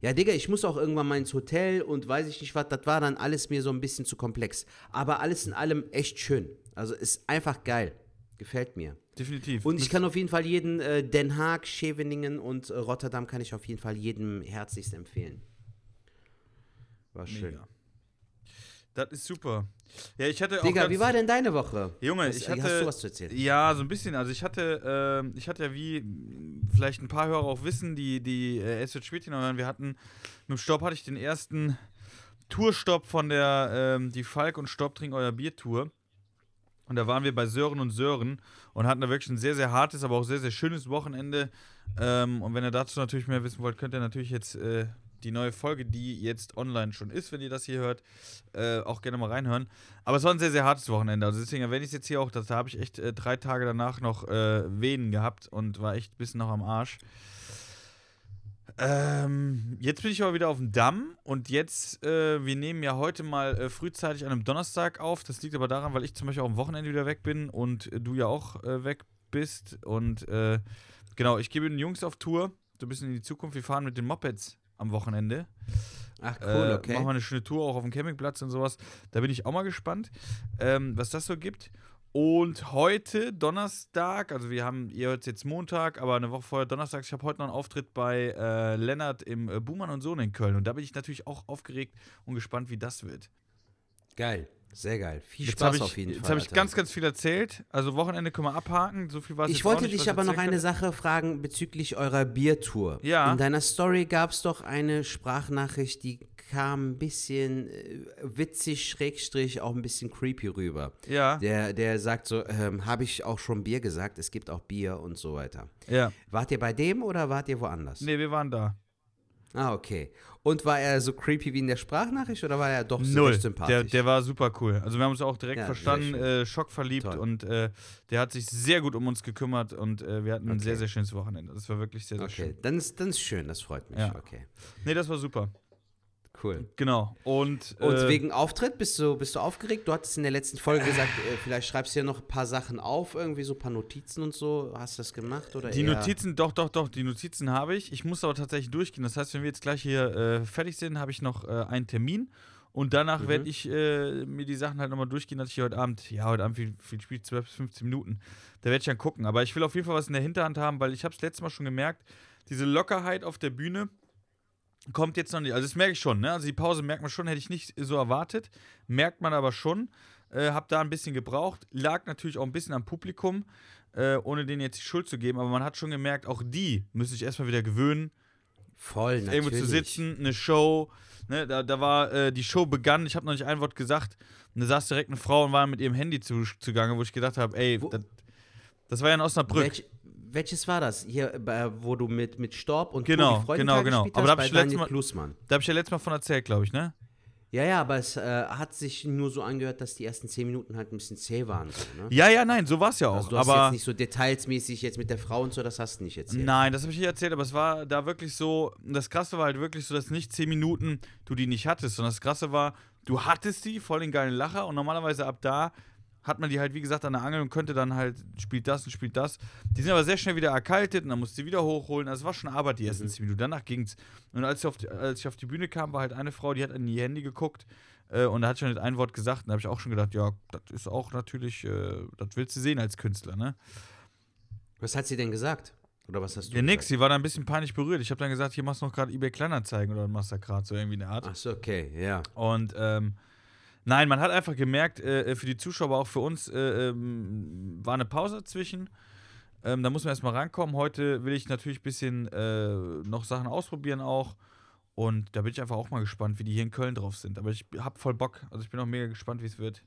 Ja, Digga, ich muss auch irgendwann mal ins Hotel und weiß ich nicht was, das war dann alles mir so ein bisschen zu komplex. Aber alles in allem echt schön. Also ist einfach geil. Gefällt mir. definitiv. Und ich kann auf jeden Fall jeden äh, Den Haag, Scheveningen und äh, Rotterdam kann ich auf jeden Fall jedem herzlichst empfehlen. War schön. Mega. Das ist super. Ja, ich hatte auch. Digga, wie war denn deine Woche? Junge, Was- ich hatte. Hast du was zu erzählen? Ja, so ein bisschen. Also ich hatte, ähm, ich hatte ja wie mh, vielleicht ein paar Hörer auch wissen, die die äh, Es wird Spätchen hören. Wir hatten mit dem Stopp hatte ich den ersten Tourstopp von der ähm, die Falk und Stopp trink euer Bier Tour. Und da waren wir bei Sören und Sören und hatten da wirklich ein sehr, sehr hartes, aber auch sehr, sehr schönes Wochenende. Ähm, und wenn ihr dazu natürlich mehr wissen wollt, könnt ihr natürlich jetzt äh, die neue Folge, die jetzt online schon ist, wenn ihr das hier hört, äh, auch gerne mal reinhören. Aber es war ein sehr, sehr hartes Wochenende. Also deswegen erwähne ich es jetzt hier auch, dass, da habe ich echt äh, drei Tage danach noch äh, Venen gehabt und war echt ein bisschen noch am Arsch. Ähm, jetzt bin ich aber wieder auf dem Damm und jetzt, äh, wir nehmen ja heute mal äh, frühzeitig an einem Donnerstag auf. Das liegt aber daran, weil ich zum Beispiel auch am Wochenende wieder weg bin und äh, du ja auch äh, weg bist. Und äh, genau, ich gebe den Jungs auf Tour, so ein bisschen in die Zukunft. Wir fahren mit den Mopeds am Wochenende. Ach cool, Äh, okay. Machen wir eine schöne Tour auch auf dem Campingplatz und sowas. Da bin ich auch mal gespannt, ähm, was das so gibt. Und heute, Donnerstag, also wir haben, ihr hört jetzt Montag, aber eine Woche vorher Donnerstag, ich habe heute noch einen Auftritt bei äh, Lennart im äh, Buhmann und Sohn in Köln. Und da bin ich natürlich auch aufgeregt und gespannt, wie das wird. Geil, sehr geil. Viel Jetzt Spaß habe ich, auf jeden jetzt Fall. hab ich Alter. ganz, ganz viel erzählt. Also Wochenende können wir abhaken. So viel war es Ich jetzt wollte nicht, dich aber noch eine kann. Sache fragen bezüglich eurer Biertour. Ja. In deiner Story gab es doch eine Sprachnachricht, die kam ein bisschen äh, witzig, schrägstrich, auch ein bisschen creepy rüber. Ja, Der, der sagt so, ähm, habe ich auch schon Bier gesagt, es gibt auch Bier und so weiter. ja. Wart ihr bei dem oder wart ihr woanders? Nee, wir waren da. Ah, okay. Und war er so creepy wie in der Sprachnachricht oder war er doch so Null. recht Der, sympathisch? der war super cool. Also wir haben uns auch direkt Ja, verstanden, äh, schockverliebt Toll. und äh, der hat sich sehr gut um uns gekümmert und äh, wir hatten ein Okay. sehr, sehr schönes Wochenende. Das war wirklich sehr, sehr okay, schön. dann ist, dann ist schön, das freut mich. Ja. Okay, Nee, das war super. Cool. Genau. Und, Und äh, wegen Auftritt, bist du, bist du aufgeregt? Du hattest in der letzten Folge gesagt, äh, vielleicht schreibst du ja noch ein paar Sachen auf, irgendwie so ein paar Notizen und so. Hast du das gemacht? Oder die eher? Notizen, doch, doch, doch, die Notizen habe ich. Ich muss aber tatsächlich durchgehen. Das heißt, wenn wir jetzt gleich hier äh, fertig sind, habe ich noch äh, einen Termin. Und danach Mhm. werde ich äh, mir die Sachen halt nochmal durchgehen, dass ich heute Abend, ja, heute Abend viel, viel spielt, 12 bis 15 Minuten. Da werde ich dann gucken. Aber ich will auf jeden Fall was in der Hinterhand haben, weil ich habe es letztes Mal schon gemerkt, diese Lockerheit auf der Bühne kommt jetzt noch nicht. Also das merke ich schon, ne? Also die Pause merkt man schon, hätte ich nicht so erwartet. Merkt man aber schon. Äh, hab da ein bisschen gebraucht. Lag natürlich auch ein bisschen am Publikum, äh, ohne denen jetzt die Schuld zu geben. Aber man hat schon gemerkt, auch die müssen sich erstmal wieder gewöhnen, Voll, natürlich. irgendwo zu sitzen, eine Show. Ne, da, da war, äh, die Show begann, ich habe noch nicht ein Wort gesagt. Und da saß direkt eine Frau und war mit ihrem Handy zu, zugange, wo ich gedacht habe, ey, das, das war ja in Osnabrück. Welch, welches war das? Hier, äh, wo du mit, mit Storb und Genau, Tobi genau, genau. gespielt Aber hast, da hab bei ich letztes Mal-. Da habe ich ja letztes Mal von erzählt, glaube ich, ne? Ja, ja, aber es äh, hat sich nur so angehört, dass die ersten zehn Minuten halt ein bisschen zäh waren. So, ne? Ja, ja, nein, so war es ja auch. Also du hast aber jetzt nicht so detailsmäßig jetzt mit der Frau und so, das hast du nicht erzählt. Nein, das habe ich nicht erzählt, aber es war da wirklich so, das Krasse war halt wirklich so, dass nicht 10 Minuten du die nicht hattest, sondern das Krasse war, du hattest die, voll den geilen Lacher und normalerweise ab da hat man die halt, wie gesagt, an der Angel und könnte dann halt, spielt das und spielt das. Die sind aber sehr schnell wieder erkaltet und dann musst du die wieder hochholen. Also es war schon Arbeit die ersten Mhm. 10 Minuten. Danach ging's. Und als ich, auf die, als ich auf die Bühne kam, war halt eine Frau, die hat in ihr Handy geguckt äh, und da hat schon nicht ein Wort gesagt. Und da habe ich auch schon gedacht, ja, das ist auch natürlich, äh, das willst du sehen als Künstler, ne? Was hat sie denn gesagt? Oder was hast du Ja, nix, gesagt? sie war da ein bisschen peinlich berührt. Ich habe dann gesagt, hier machst du noch gerade eBay Kleinanzeigen oder machst da gerade so irgendwie eine Art. Ach so, okay, ja. Und ähm, nein, man hat einfach gemerkt, äh, für die Zuschauer, auch für uns, äh, ähm, war eine Pause dazwischen. Ähm, da muss man erstmal rankommen. Heute will ich natürlich ein bisschen äh, noch Sachen ausprobieren auch. Und da bin ich einfach auch mal gespannt, wie die hier in Köln drauf sind. Aber ich hab voll Bock. Also ich bin auch mega gespannt, wie es wird.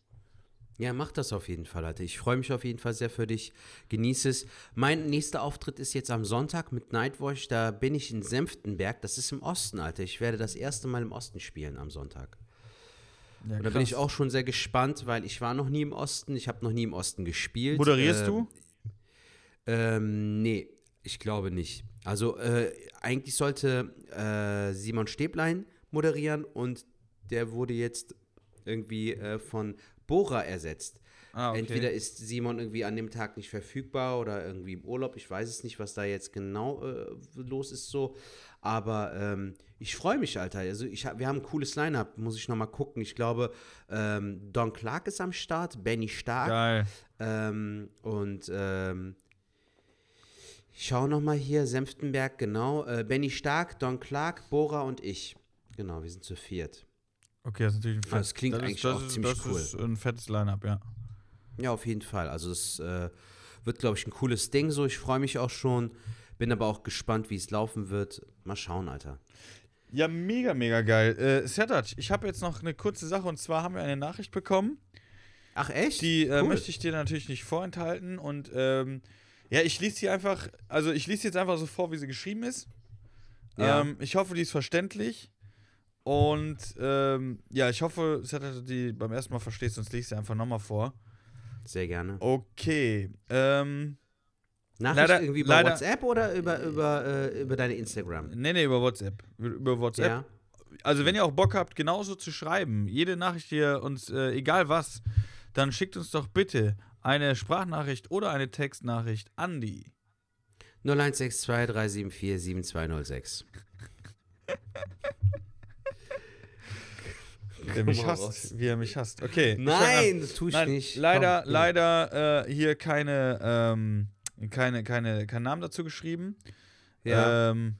Ja, mach das auf jeden Fall, Alter. Ich freue mich auf jeden Fall sehr für dich. Genieße es. Mein nächster Auftritt ist jetzt am Sonntag mit Nightwatch. Da bin ich in Senftenberg. Das ist im Osten, Alter. Ich werde das erste Mal im Osten spielen am Sonntag. Ja, Und da bin ich auch schon sehr gespannt, weil ich war noch nie im Osten. Ich habe noch nie im Osten gespielt. Moderierst Ähm, du? Ähm, nee, ich glaube nicht. Also äh, eigentlich sollte äh, Simon Stäblein moderieren und der wurde jetzt irgendwie äh, von Bora ersetzt. Ah, okay. Entweder ist Simon irgendwie an dem Tag nicht verfügbar oder irgendwie im Urlaub. Ich weiß es nicht, was da jetzt genau äh, los ist so. Aber ähm, ich freue mich, Alter. Also ich wir haben ein cooles Line-Up, muss ich noch mal gucken. Ich glaube, ähm, Don Clark ist am Start, Benny Stark. Geil. Ähm, und ähm, ich schau noch mal hier, Senftenberg, genau. Äh, Benny Stark, Don Clark, Bora und ich. Genau, wir sind zu viert. Okay, das ist natürlich ein fettes, das klingt ist- eigentlich das auch ist, ziemlich das cool. ist ein fettes Line-Up, ja. Ja, auf jeden Fall. Also es äh, wird, glaube ich, ein cooles Ding so. Ich freue mich auch schon. Bin aber auch gespannt, wie es laufen wird. Mal schauen, Alter. Ja, mega, mega geil. Äh, Sertac, ich habe jetzt noch eine kurze Sache und zwar haben wir eine Nachricht bekommen. Ach, echt? Die äh, Cool. möchte ich dir natürlich nicht vorenthalten und ähm, ja, ich lese sie einfach, also ich lese jetzt einfach so vor, wie sie geschrieben ist. Ja. Ähm, ich hoffe, die ist verständlich und ähm, ja, ich hoffe, Sertac, du die beim ersten Mal verstehst, sonst lese ich sie einfach nochmal vor. Sehr gerne. Okay, ähm, Nachricht leider- irgendwie über leider- WhatsApp oder über, über, äh, über deine Instagram? nee, nee, über WhatsApp. Über WhatsApp. Ja. also wenn ihr auch Bock habt, genauso zu schreiben, jede Nachricht, die ihr uns, äh, egal was, dann schickt uns doch bitte eine Sprachnachricht oder eine Textnachricht an die 0162 374 7206. Wie er mich hasst. Wie er mich hasst. Okay. Nein, das tue ich Nein, nicht. Leider, Komm. leider äh, hier keine, ähm, keine, keine, kein Namen dazu geschrieben. Ja. Ähm,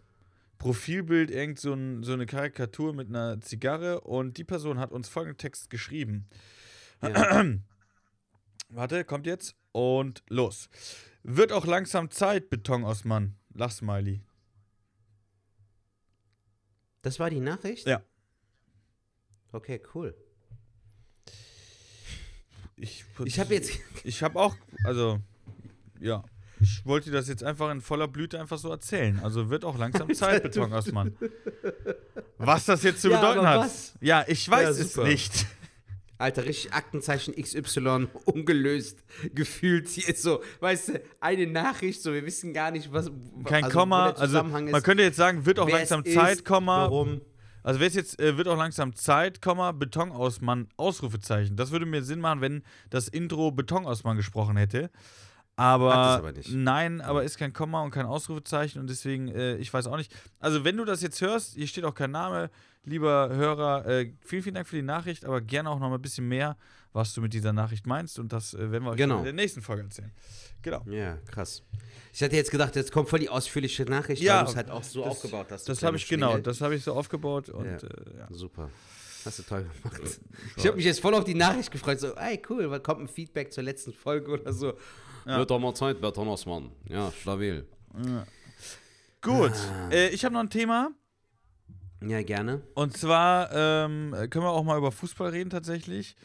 Profilbild, irgend so, ein, so eine Karikatur mit einer Zigarre und die Person hat uns folgenden Text geschrieben. ja. Warte, kommt jetzt und los. Wird auch langsam Zeit, Beton Osman. Lachsmiley. Das war die Nachricht? Ja. Okay, cool. Ich, Ich habe jetzt. Ich habe auch, also, ja. Ich wollte dir das jetzt einfach in voller Blüte einfach so erzählen. Also wird auch langsam Zeit, Beton Osman. Was das jetzt zu Ja, bedeuten hat. was? Ja, ich weiß Ja, es nicht. Alter, richtig Aktenzeichen XY ungelöst gefühlt hier ist so, weißt du, eine Nachricht, so wir wissen gar nicht, was. Kein also, Komma. Also man ist, könnte jetzt sagen, wird auch langsam Zeit, ist, Komma. Warum? Also wäre es jetzt, äh, wird auch langsam Zeit, Komma, Beton Ausmann, Ausrufezeichen. Das würde mir Sinn machen, wenn das Intro Beton Ausmann gesprochen hätte. Aber, aber nein, aber ist kein Komma und kein Ausrufezeichen und deswegen, äh, ich weiß auch nicht. Also wenn du das jetzt hörst, hier steht auch kein Name, lieber Hörer, äh, vielen, vielen Dank für die Nachricht, aber gerne auch noch mal ein bisschen mehr, was du mit dieser Nachricht meinst und das äh, werden wir euch Genau. in der nächsten Folge erzählen. Genau. Ja, krass. Ich hatte jetzt gedacht, jetzt kommt voll die ausführliche Nachricht, Ja, weil du es halt auch so das- aufgebaut hast. Das habe ich genau, Schlingel. das habe ich so aufgebaut und Ja. äh, ja. Super. Hast du toll gemacht. Ich habe mich jetzt voll auf die Nachricht gefreut. So, ey, cool, weil kommt ein Feedback zur letzten Folge oder so. Ja. Wird doch mal Zeit, Berton Osman. Ja, stabil. Gut, Ah. äh, ich habe noch ein Thema. Ja, gerne. Und zwar ähm, können wir auch mal über Fußball reden tatsächlich.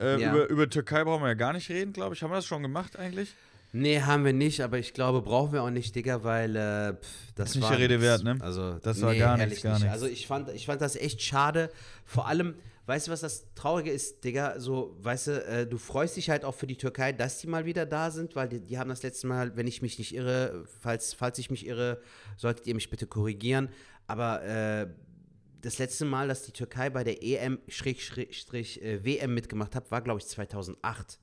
Äh, Ja. über, über Türkei brauchen wir ja gar nicht reden, glaube ich. Haben wir das schon gemacht eigentlich? Nee, haben wir nicht, aber ich glaube, brauchen wir auch nicht, Digga, weil äh, pff, das Ist nicht war der Rede wert, ne? Also, Das war gar nichts, gar nicht. nichts. Also ich fand, ich fand das echt schade. Vor allem, weißt du, was das Traurige ist, Digga? So, weißt du, äh, du freust dich halt auch für die Türkei, dass die mal wieder da sind, weil die, die haben das letzte Mal, wenn ich mich nicht irre, falls, falls ich mich irre, solltet ihr mich bitte korrigieren. Aber äh, das letzte Mal, dass die Türkei bei der EM-WM mitgemacht hat, war, glaube ich, 2008.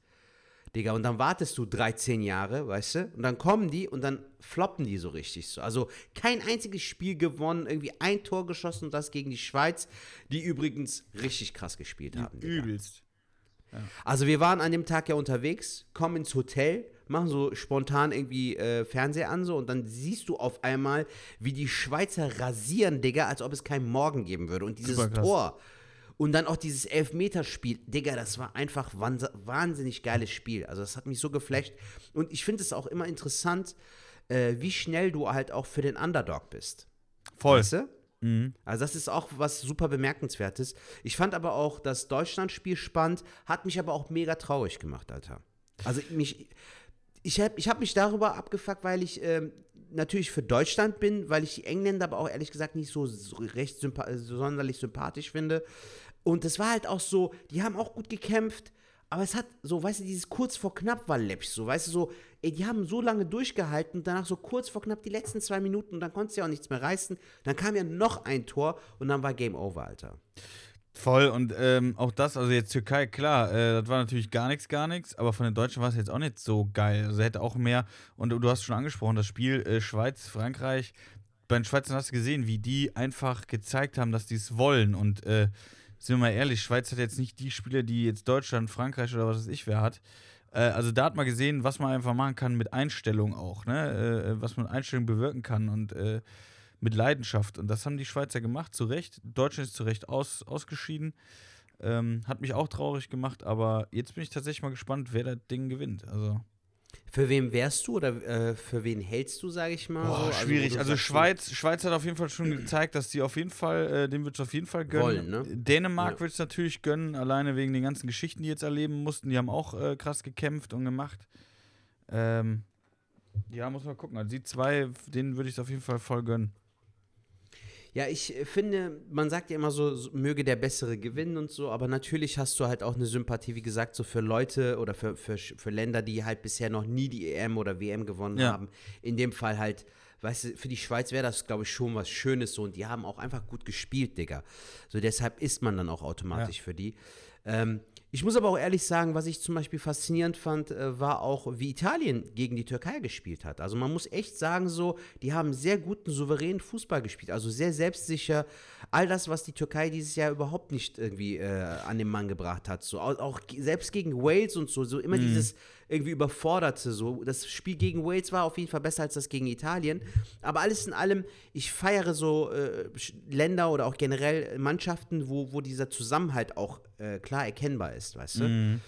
Digga, und dann wartest du 13 Jahre, weißt du? Und dann kommen die und dann floppen die so richtig so. Also kein einziges Spiel gewonnen, irgendwie ein Tor geschossen und das gegen die Schweiz, die übrigens richtig krass gespielt haben. Digga. Übelst. Also wir waren an dem Tag ja unterwegs, kommen ins Hotel, machen so spontan irgendwie äh, Fernseher an so und dann siehst du auf einmal, wie die Schweizer rasieren, Digga, als ob es keinen Morgen geben würde. Und dieses. Tor und dann auch dieses Elfmeterspiel, Digga, das war einfach wahnsinnig geiles Spiel. Also das hat mich so geflasht. Und ich finde es auch immer interessant, äh, wie schnell du halt auch für den Underdog bist. Voll. Weißt du? Mhm. Also das ist auch was super bemerkenswertes. Ich fand aber auch das Deutschlandspiel spannend, hat mich aber auch mega traurig gemacht, Alter. Also mich, ich habe ich hab mich darüber abgefuckt, weil ich ähm, natürlich für Deutschland bin, weil ich die Engländer aber auch ehrlich gesagt nicht so, so recht sympa so sonderlich sympathisch finde. Und das war halt auch so, die haben auch gut gekämpft, aber es hat so, weißt du, dieses kurz vor knapp war läppisch, so, weißt du, so, ey, die haben so lange durchgehalten und danach so kurz vor knapp die letzten zwei Minuten und dann konntest du ja auch nichts mehr reißen. Dann kam ja noch ein Tor und dann war Game Over, Alter. Voll. Und ähm, auch das, also jetzt Türkei, klar, äh, das war natürlich gar nichts, gar nichts, aber von den Deutschen war es jetzt auch nicht so geil. Also hätte auch mehr, und du hast schon angesprochen, das Spiel äh, Schweiz, Frankreich, bei den Schweizern hast du gesehen, wie die einfach gezeigt haben, dass die es wollen. Und äh, sind wir mal ehrlich, Schweiz hat jetzt nicht die Spieler, die jetzt Deutschland, Frankreich oder was weiß ich wer hat. Äh, also da hat man gesehen, was man einfach machen kann mit Einstellung auch, ne? Äh, was man mit Einstellung bewirken kann und äh, mit Leidenschaft. Und das haben die Schweizer gemacht, zu Recht. Deutschland ist zu Recht aus, ausgeschieden. Ähm, hat mich auch traurig gemacht, aber jetzt bin ich tatsächlich mal gespannt, wer das Ding gewinnt. Also, Für wen wärst du oder äh, für wen hältst du, sage ich mal? boah, so? wo schwierig. Also, sagst, Schweiz, Schweiz hat auf jeden Fall schon gezeigt, dass die auf jeden Fall, äh, dem wird es auf jeden Fall gönnen. Wollen, ne? Dänemark Ja. wird es natürlich gönnen, alleine wegen den ganzen Geschichten, die jetzt erleben mussten. Die haben auch äh, krass gekämpft und gemacht. Ähm, ja, muss man gucken. Also, die zwei, denen würde ich es auf jeden Fall voll gönnen. Ja, ich äh, finde, man sagt ja immer so, so, möge der Bessere gewinnen und so, aber natürlich hast du halt auch eine Sympathie, wie gesagt, so für Leute oder für, für, für Länder, die halt bisher noch nie die EM oder WM gewonnen Ja. haben. In dem Fall halt, weißt du, für die Schweiz wäre das, glaube ich, schon was Schönes so und die haben auch einfach gut gespielt, Digga. So deshalb ist man dann auch automatisch für die. Ähm, ich muss aber auch ehrlich sagen, was ich zum Beispiel faszinierend fand, äh, war auch, wie Italien gegen die Türkei gespielt hat. Also man muss echt sagen, so, die haben sehr guten, souveränen Fußball gespielt. Also sehr selbstsicher. All das, was die Türkei dieses Jahr überhaupt nicht irgendwie äh, an den Mann gebracht hat. So, auch, auch selbst gegen Wales und so, so immer dieses irgendwie überforderte. So. Das Spiel gegen Wales war auf jeden Fall besser als das gegen Italien. Aber alles in allem, ich feiere so äh, Länder oder auch generell Mannschaften, wo, wo dieser Zusammenhalt auch äh, klar erkennbar ist, weißt du?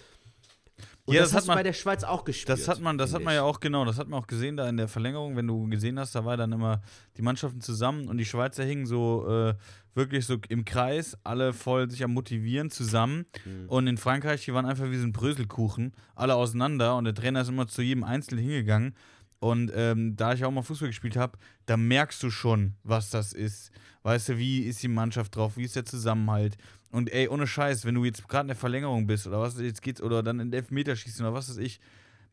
Und Ja, das, das hat hast du man- bei der Schweiz auch gespürt. Das hat man, das hat man ja auch genau, das hat man auch gesehen da in der Verlängerung, wenn du gesehen hast, da war dann immer die Mannschaften zusammen und die Schweizer hingen so äh, wirklich so im Kreis, alle voll sich am motivieren zusammen Mhm. und in Frankreich, die waren einfach wie so ein Bröselkuchen, alle auseinander und der Trainer ist immer zu jedem Einzelnen hingegangen und ähm, da ich auch mal Fußball gespielt habe, da merkst du schon, was das ist. Weißt du, wie ist die Mannschaft drauf, wie ist der Zusammenhalt? Und ey, ohne Scheiß, wenn du jetzt gerade in der Verlängerung bist oder was jetzt geht's, oder dann in Elfmeterschießen oder was weiß ich,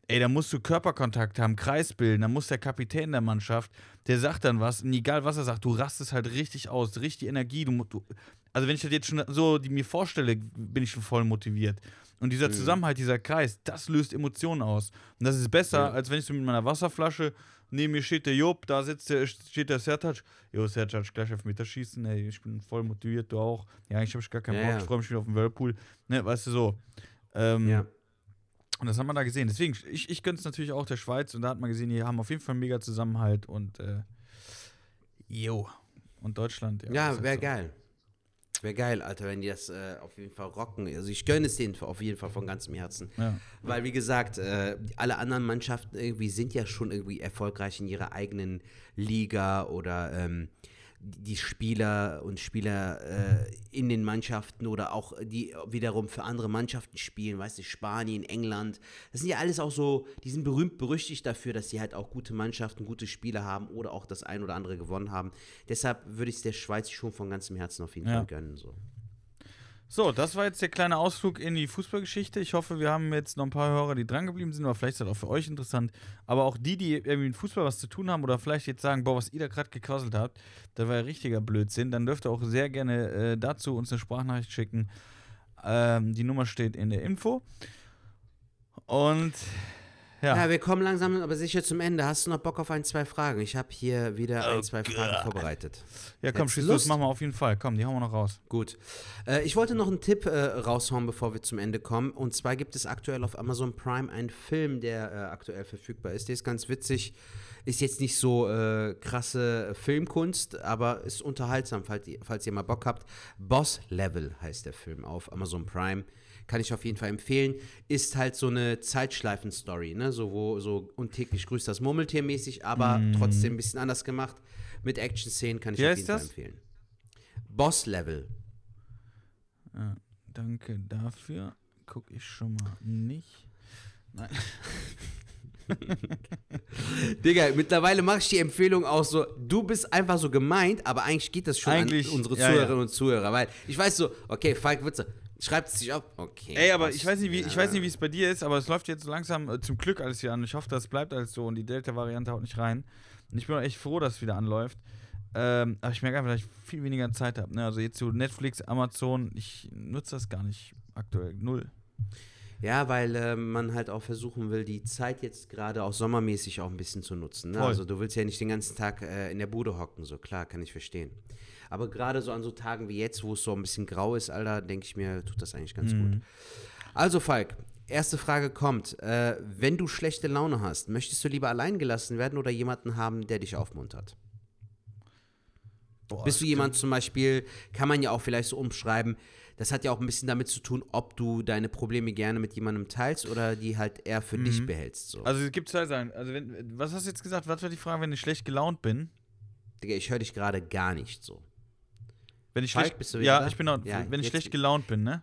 ey, da musst du Körperkontakt haben, Kreis bilden, da muss der Kapitän der Mannschaft, der sagt dann was, und egal was er sagt, du rastest halt richtig aus, richtig Energie, du, du also wenn ich das jetzt schon so die mir vorstelle, bin ich schon voll motiviert. Und dieser Zusammenhalt, dieser Kreis, das löst Emotionen aus. Und das ist besser, Ja. als wenn ich so mit meiner Wasserflasche, neben mir steht der Job, da sitzt der, steht der Sertac. Jo, Sertac, gleich auf Meter schießen, ey, ich bin voll motiviert, du auch. Ja, eigentlich habe ich gar keinen Ja, Bock, ich freue mich wieder auf den Whirlpool. Ne, weißt du so. Ähm, Ja. und das haben wir da gesehen. Deswegen, ich, ich gönne es natürlich auch der Schweiz und da hat man gesehen, die haben auf jeden Fall einen mega Zusammenhalt und äh, jo. Und Deutschland, ja. Ja, wäre so. geil. Wäre geil, Alter, wenn die das äh, auf jeden Fall rocken. Also ich gönne es denen auf jeden Fall von ganzem Herzen. Ja. Weil, wie gesagt, äh, alle anderen Mannschaften irgendwie sind ja schon irgendwie erfolgreich in ihrer eigenen Liga oder ähm, die Spieler und Spieler äh, in den Mannschaften oder auch die wiederum für andere Mannschaften spielen, weißt du, Spanien, England. Das sind ja alles auch so, die sind berühmt berüchtigt dafür, dass sie halt auch gute Mannschaften, gute Spieler haben oder auch das ein oder andere gewonnen haben. Deshalb würde ich es der Schweiz schon von ganzem Herzen auf jeden Ja. Fall gönnen. So. So, das war jetzt der kleine Ausflug in die Fußballgeschichte. Ich hoffe, wir haben jetzt noch ein paar Hörer, die drangeblieben sind, aber vielleicht ist das auch für euch interessant. Aber auch die, die irgendwie mit Fußball was zu tun haben oder vielleicht jetzt sagen, boah, was ihr da gerade gequasselt habt, da war ja richtiger Blödsinn, dann dürft ihr auch sehr gerne äh, dazu uns eine Sprachnachricht schicken. Ähm, die Nummer steht in der Info. Und ja, Ja. wir kommen langsam aber sicher zum Ende. Hast du noch Bock auf ein, zwei Fragen? Ich habe hier wieder ein, zwei Fragen vorbereitet. ja komm, schieß los, machen wir auf jeden Fall. Komm, die hauen wir noch raus. Gut. Äh, ich wollte noch einen Tipp äh, raushauen, bevor wir zum Ende kommen. Und zwar gibt es aktuell auf Amazon Prime einen Film, der äh, aktuell verfügbar ist. Der ist ganz witzig. Ist jetzt nicht so äh, krasse Filmkunst, aber ist unterhaltsam, falls ihr, falls ihr mal Bock habt. Boss Level heißt der Film auf Amazon Prime. Kann ich auf jeden Fall empfehlen. Ist halt so eine Zeitschleifen-Story, ne? So, wo so und täglich grüßt das Murmeltier mäßig, aber trotzdem ein bisschen anders gemacht. Mit Action-Szenen kann ich Wie auf jeden Fall das? empfehlen. Boss Level. Ja, danke dafür. Guck ich schon mal nicht. Nein. Digga, mittlerweile mache ich die Empfehlung auch so, du bist einfach so gemeint, aber eigentlich geht das schon Eigentlich, an unsere ja, Zuhörerinnen ja. und Zuhörer, weil ich weiß so, okay, Falk Witze, schreibt es sich auf, okay. Ey, aber ich weiß nicht, wie ich weiß nicht, wie es bei dir ist, aber es läuft jetzt so langsam äh, zum Glück alles hier an. Ich hoffe, das bleibt alles so und die Delta-Variante haut nicht rein. Und ich bin auch echt froh, dass es wieder anläuft. Ähm, aber ich merke einfach, dass ich viel weniger Zeit habe. Ne? Also jetzt so Netflix, Amazon, ich nutze das gar nicht aktuell. Null. Ja, weil äh, man halt auch versuchen will, die Zeit jetzt gerade auch sommermäßig auch ein bisschen zu nutzen. Ne? Also du willst ja nicht den ganzen Tag äh, in der Bude hocken, so klar, kann ich verstehen. Aber gerade so an so Tagen wie jetzt, wo es so ein bisschen grau ist, Alter, denke ich mir, tut das eigentlich ganz Mhm. gut. Also Falk, erste Frage kommt. Äh, wenn du schlechte Laune hast, möchtest du lieber allein gelassen werden oder jemanden haben, der dich aufmuntert? Boah, Bist du jemand zum Beispiel, kann man ja auch vielleicht so umschreiben, das hat ja auch ein bisschen damit zu tun, ob du deine Probleme gerne mit jemandem teilst oder die halt eher für dich behältst. So. Also es gibt zwei Sachen. Also wenn, was hast du jetzt gesagt? Was war die Frage, wenn ich schlecht gelaunt bin? Digga, ich höre dich gerade gar nicht so. Wenn ich Falk, schlecht, bist du ja, da? ich bin auch, Ja, wenn ich schlecht gelaunt bin, ne?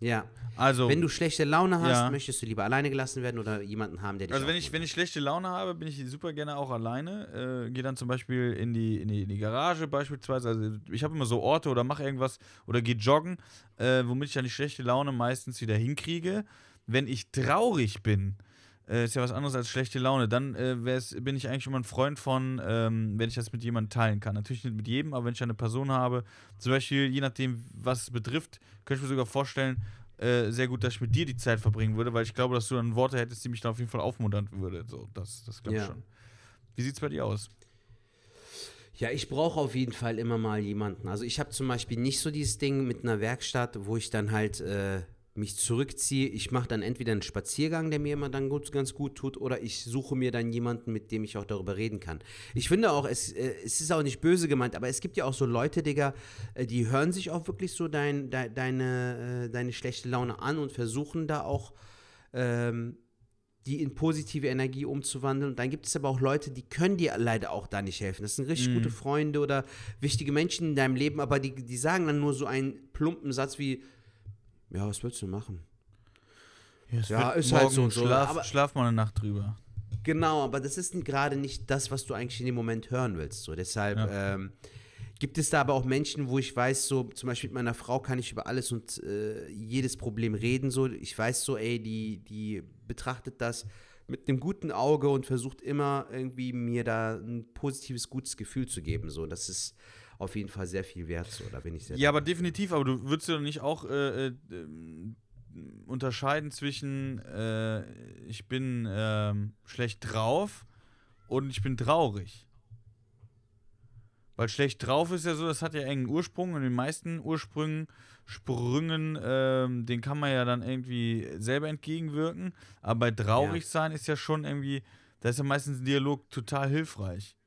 Ja. Also Wenn du schlechte Laune hast, Ja. möchtest du lieber alleine gelassen werden oder jemanden haben, der dich Also wenn ich, wenn ich schlechte Laune habe, bin ich super gerne auch alleine. Äh, Gehe dann zum Beispiel in die, in die, in die Garage beispielsweise. Also ich habe immer so Orte oder mache irgendwas oder gehe joggen, äh, womit ich dann die schlechte Laune meistens wieder hinkriege. Wenn ich traurig bin, äh, ist ja was anderes als schlechte Laune, dann äh, bin ich eigentlich immer ein Freund von, ähm, wenn ich das mit jemandem teilen kann. Natürlich nicht mit jedem, aber wenn ich eine Person habe, zum Beispiel, je nachdem, was es betrifft, könnte ich mir sogar vorstellen, äh, sehr gut, dass ich mit dir die Zeit verbringen würde, weil ich glaube, dass du dann Worte hättest, die mich dann auf jeden Fall aufmuntern würde. So, das, das glaube ich Ja. schon. Wie sieht's bei dir aus? Ja, ich brauche auf jeden Fall immer mal jemanden. Also ich habe zum Beispiel nicht so dieses Ding mit einer Werkstatt, wo ich dann halt äh, mich zurückziehe. Ich mache dann entweder einen Spaziergang, der mir immer dann gut, ganz gut tut, oder ich suche mir dann jemanden, mit dem ich auch darüber reden kann. Ich finde auch, es, äh, es ist auch nicht böse gemeint, aber es gibt ja auch so Leute, Digga, äh, die hören sich auch wirklich so dein, de, deine, äh, deine schlechte Laune an und versuchen da auch ähm, die in positive Energie umzuwandeln. Und dann gibt es aber auch Leute, die können dir leider auch da nicht helfen. Das sind richtig gute Freunde oder wichtige Menschen in deinem Leben, aber die, die sagen dann nur so einen plumpen Satz wie, ja, was willst du machen? es Ja, ist halt so und so, Schlaf, schlaf mal eine Nacht drüber. Genau, aber das ist gerade nicht das, was du eigentlich in dem Moment hören willst. So, deshalb ähm, gibt es da aber auch Menschen, wo ich weiß, so zum Beispiel mit meiner Frau kann ich über alles und äh, jedes Problem reden. So, ich weiß so, ey, die, die betrachtet das mit einem guten Auge und versucht immer irgendwie mir da ein positives, gutes Gefühl zu geben. So, das ist auf jeden Fall sehr viel wert. So, da bin ich sehr. Ja, aber definitiv, aber du würdest ja nicht auch äh, äh, ähm, unterscheiden zwischen äh, ich bin ähm, schlecht drauf und ich bin traurig. Weil schlecht drauf ist ja so, das hat ja engen Ursprung und den meisten Ursprüngen, Sprüngen, ähm, den kann man ja dann irgendwie selber entgegenwirken. Aber bei traurig sein ist ja schon irgendwie, da ist ja meistens ein Dialog total hilfreich.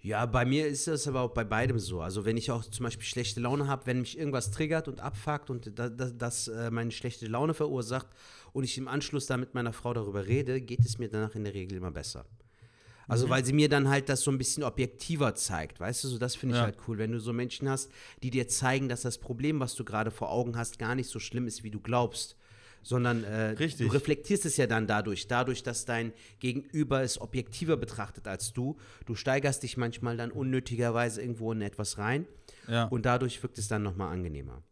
Ja, bei mir ist das aber auch bei beidem so. Also wenn ich auch zum Beispiel schlechte Laune habe, wenn mich irgendwas triggert und abfuckt und da, da, das äh, meine schlechte Laune verursacht und ich im Anschluss da mit meiner Frau darüber rede, geht es mir danach in der Regel immer besser. Also weil sie mir dann halt das so ein bisschen objektiver zeigt, weißt du, so das finde ich Ja. halt cool, wenn du so Menschen hast, die dir zeigen, dass das Problem, was du gerade vor Augen hast, gar nicht so schlimm ist, wie du glaubst, sondern äh, du reflektierst es ja dann dadurch, dadurch, dass dein Gegenüber es objektiver betrachtet als du. Du steigerst dich manchmal dann unnötigerweise irgendwo in etwas rein Ja. und dadurch wirkt es dann nochmal angenehmer.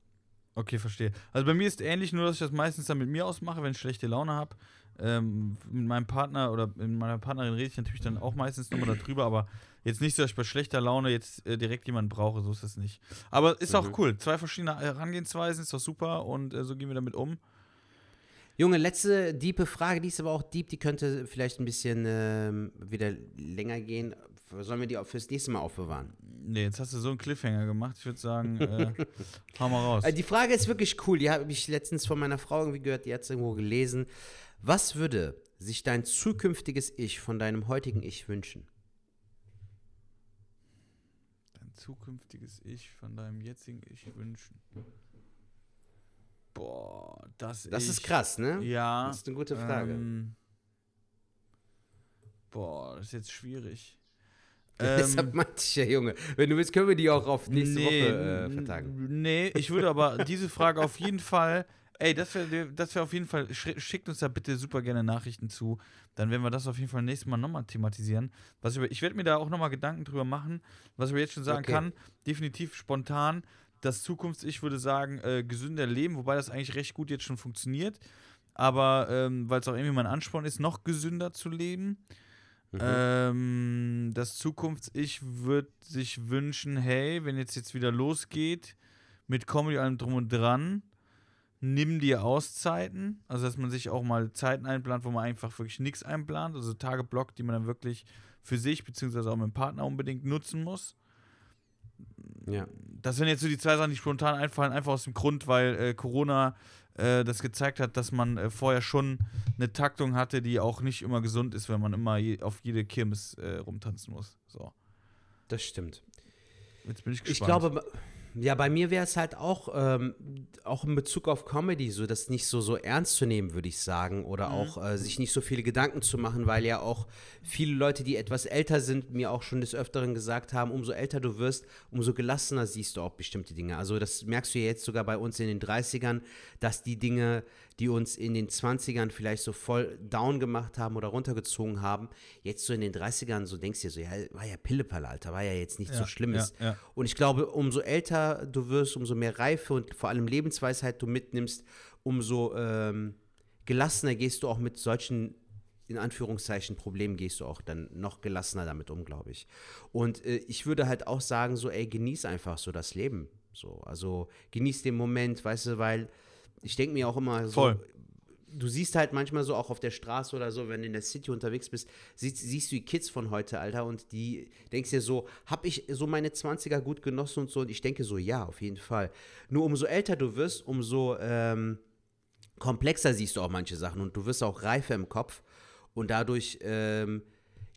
Okay, verstehe. Also bei mir ist ähnlich, nur dass ich das meistens dann mit mir ausmache, wenn ich schlechte Laune habe. Ähm, mit meinem Partner oder mit meiner Partnerin rede ich natürlich dann auch meistens nochmal darüber, aber jetzt nicht so, dass ich bei schlechter Laune jetzt äh, direkt jemanden brauche, so ist das nicht. Aber ist auch cool. Zwei verschiedene Herangehensweisen, ist doch super und äh, so gehen wir damit um. Junge, letzte diepe Frage, die ist aber auch deep, die könnte vielleicht ein bisschen ähm, wieder länger gehen. Sollen wir die fürs nächste Mal aufbewahren? Nee, jetzt hast du so einen Cliffhanger gemacht. Ich würde sagen, äh, hau mal raus. Äh, Die Frage ist wirklich cool. Die habe ich letztens von meiner Frau irgendwie gehört, die hat es irgendwo gelesen. Was würde sich dein zukünftiges Ich von deinem heutigen Ich wünschen? Dein zukünftiges Ich von deinem jetzigen Ich wünschen. Boah, das, Das ich, ist krass, ne? Ja. Das ist eine gute Frage. Ähm, boah, das ist jetzt schwierig. Deshalb meinte ich ja, Junge. Wenn du willst, können wir die auch auf nächste nee, Woche äh, vertagen. Nee, ich würde aber diese Frage auf jeden Fall. Ey, das wäre das wär auf jeden Fall. sch- Schickt uns da bitte super gerne Nachrichten zu. Dann werden wir das auf jeden Fall nächstes Mal nochmal thematisieren. Was ich ich werde mir da auch nochmal Gedanken drüber machen. Was ich aber jetzt schon sagen Okay. kann, definitiv spontan. Das Zukunfts-Ich würde sagen, äh, gesünder leben, wobei das eigentlich recht gut jetzt schon funktioniert. Aber ähm, weil es auch irgendwie mein Ansporn ist, noch gesünder zu leben. Mhm. Ähm, das Zukunfts-Ich würde sich wünschen, hey, wenn jetzt jetzt wieder losgeht, mit Comedy allem drum und dran, nimm dir Auszeiten, also dass man sich auch mal Zeiten einplant, wo man einfach wirklich nichts einplant, also Tage blockt, die man dann wirklich für sich beziehungsweise auch mit dem Partner unbedingt nutzen muss. Ja. Das sind jetzt so die zwei Sachen, die spontan einfallen, einfach aus dem Grund, weil äh, Corona äh, das gezeigt hat, dass man äh, vorher schon eine Taktung hatte, die auch nicht immer gesund ist, wenn man immer je, auf jede Kirmes äh, rumtanzen muss. So, Das stimmt. jetzt bin ich Ich gespannt. glaube, ja, bei mir wäre es halt auch, ähm, auch in Bezug auf Comedy, so das nicht so, so ernst zu nehmen, würde ich sagen. Oder auch äh, sich nicht so viele Gedanken zu machen, weil ja auch viele Leute, die etwas älter sind, mir auch schon des Öfteren gesagt haben, umso älter du wirst, umso gelassener siehst du auch bestimmte Dinge. Also das merkst du ja jetzt sogar bei uns in den 30ern, dass die Dinge, die uns in den 20ern vielleicht so voll down gemacht haben oder runtergezogen haben, jetzt so in den 30ern so denkst du dir so, ja, war ja Pillepalle, Alter, war ja jetzt nicht so Ja, Schlimmes. ja, ja. Und ich glaube, umso älter du wirst, umso mehr Reife und vor allem Lebensweisheit du mitnimmst, umso ähm, gelassener gehst du auch mit solchen, in Anführungszeichen, Problemen gehst du auch dann noch gelassener damit um, glaube ich. Und äh, ich würde halt auch sagen, so, ey, genieß einfach so das Leben. So, also genieß den Moment, weißt du, weil ich denke mir auch immer so, Voll. du siehst halt manchmal so auch auf der Straße oder so, wenn du in der City unterwegs bist, siehst, siehst du die Kids von heute, Alter, und die denkst dir so, hab ich so meine 20er gut genossen und so, und ich denke so, ja, auf jeden Fall. Nur umso älter du wirst, umso ähm, komplexer siehst du auch manche Sachen und du wirst auch reifer im Kopf und dadurch ähm,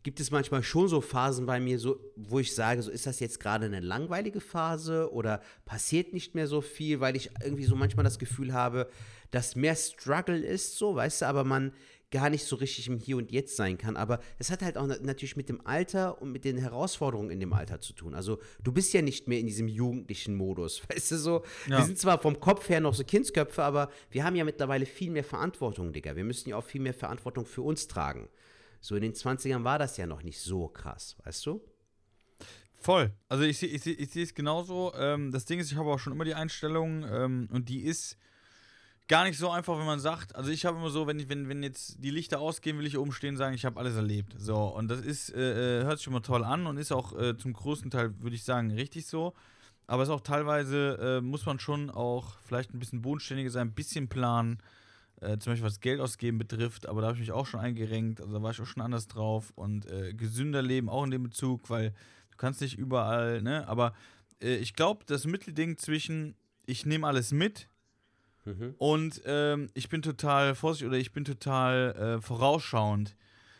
gibt es manchmal schon so Phasen bei mir, so, wo ich sage, so ist das jetzt gerade eine langweilige Phase oder passiert nicht mehr so viel, weil ich irgendwie so manchmal das Gefühl habe, dass mehr Struggle ist, so, weißt du, aber man gar nicht so richtig im Hier und Jetzt sein kann. Aber es hat halt auch na- natürlich mit dem Alter und mit den Herausforderungen in dem Alter zu tun. Also du bist ja nicht mehr in diesem jugendlichen Modus, weißt du so. Ja. Wir sind zwar vom Kopf her noch so Kindsköpfe, aber wir haben ja mittlerweile viel mehr Verantwortung, Digga. Wir müssen ja auch viel mehr Verantwortung für uns tragen. So in den 20ern war das ja noch nicht so krass, weißt du? Voll. Also ich sehe ich seh, ich seh es genauso. Ähm, das Ding ist, ich habe auch schon immer die Einstellung ähm, und die ist gar nicht so einfach, wenn man sagt, also ich habe immer so, wenn, ich, wenn, wenn jetzt die Lichter ausgehen, will ich oben stehen und sagen, ich habe alles erlebt. So, und das ist, äh, äh, hört sich mal toll an und ist auch äh, zum größten Teil, würde ich sagen, richtig so. Aber es ist auch teilweise, äh, muss man schon auch vielleicht ein bisschen bodenständiger sein, ein bisschen planen. Äh, zum Beispiel was Geld ausgeben betrifft, aber da habe ich mich auch schon eingerenkt, also da war ich auch schon anders drauf und äh, gesünder leben auch in dem Bezug, weil du kannst nicht überall, ne, aber äh, ich glaube, das Mittelding zwischen ich nehme alles mit Mhm. und ähm, ich bin total vorsichtig oder ich bin total äh, vorausschauend.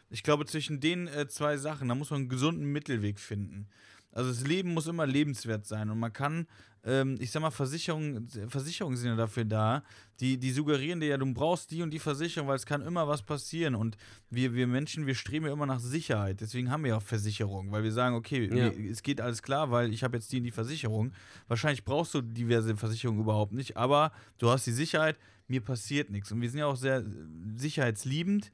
Ich glaube, zwischen den äh, zwei Sachen, da muss man einen gesunden Mittelweg finden. Also das Leben muss immer lebenswert sein und man kann, ähm, ich sag mal, Versicherungen, Versicherungen sind ja dafür da, die, die suggerieren dir ja, du brauchst die und die Versicherung, weil es kann immer was passieren und wir, wir Menschen, wir streben ja immer nach Sicherheit, deswegen haben wir ja auch Versicherungen, weil wir sagen, okay, Ja. wir, es geht alles klar, weil ich habe jetzt die und die Versicherung. Wahrscheinlich brauchst du diverse Versicherungen überhaupt nicht, aber du hast die Sicherheit, mir passiert nichts und wir sind ja auch sehr äh, sicherheitsliebend.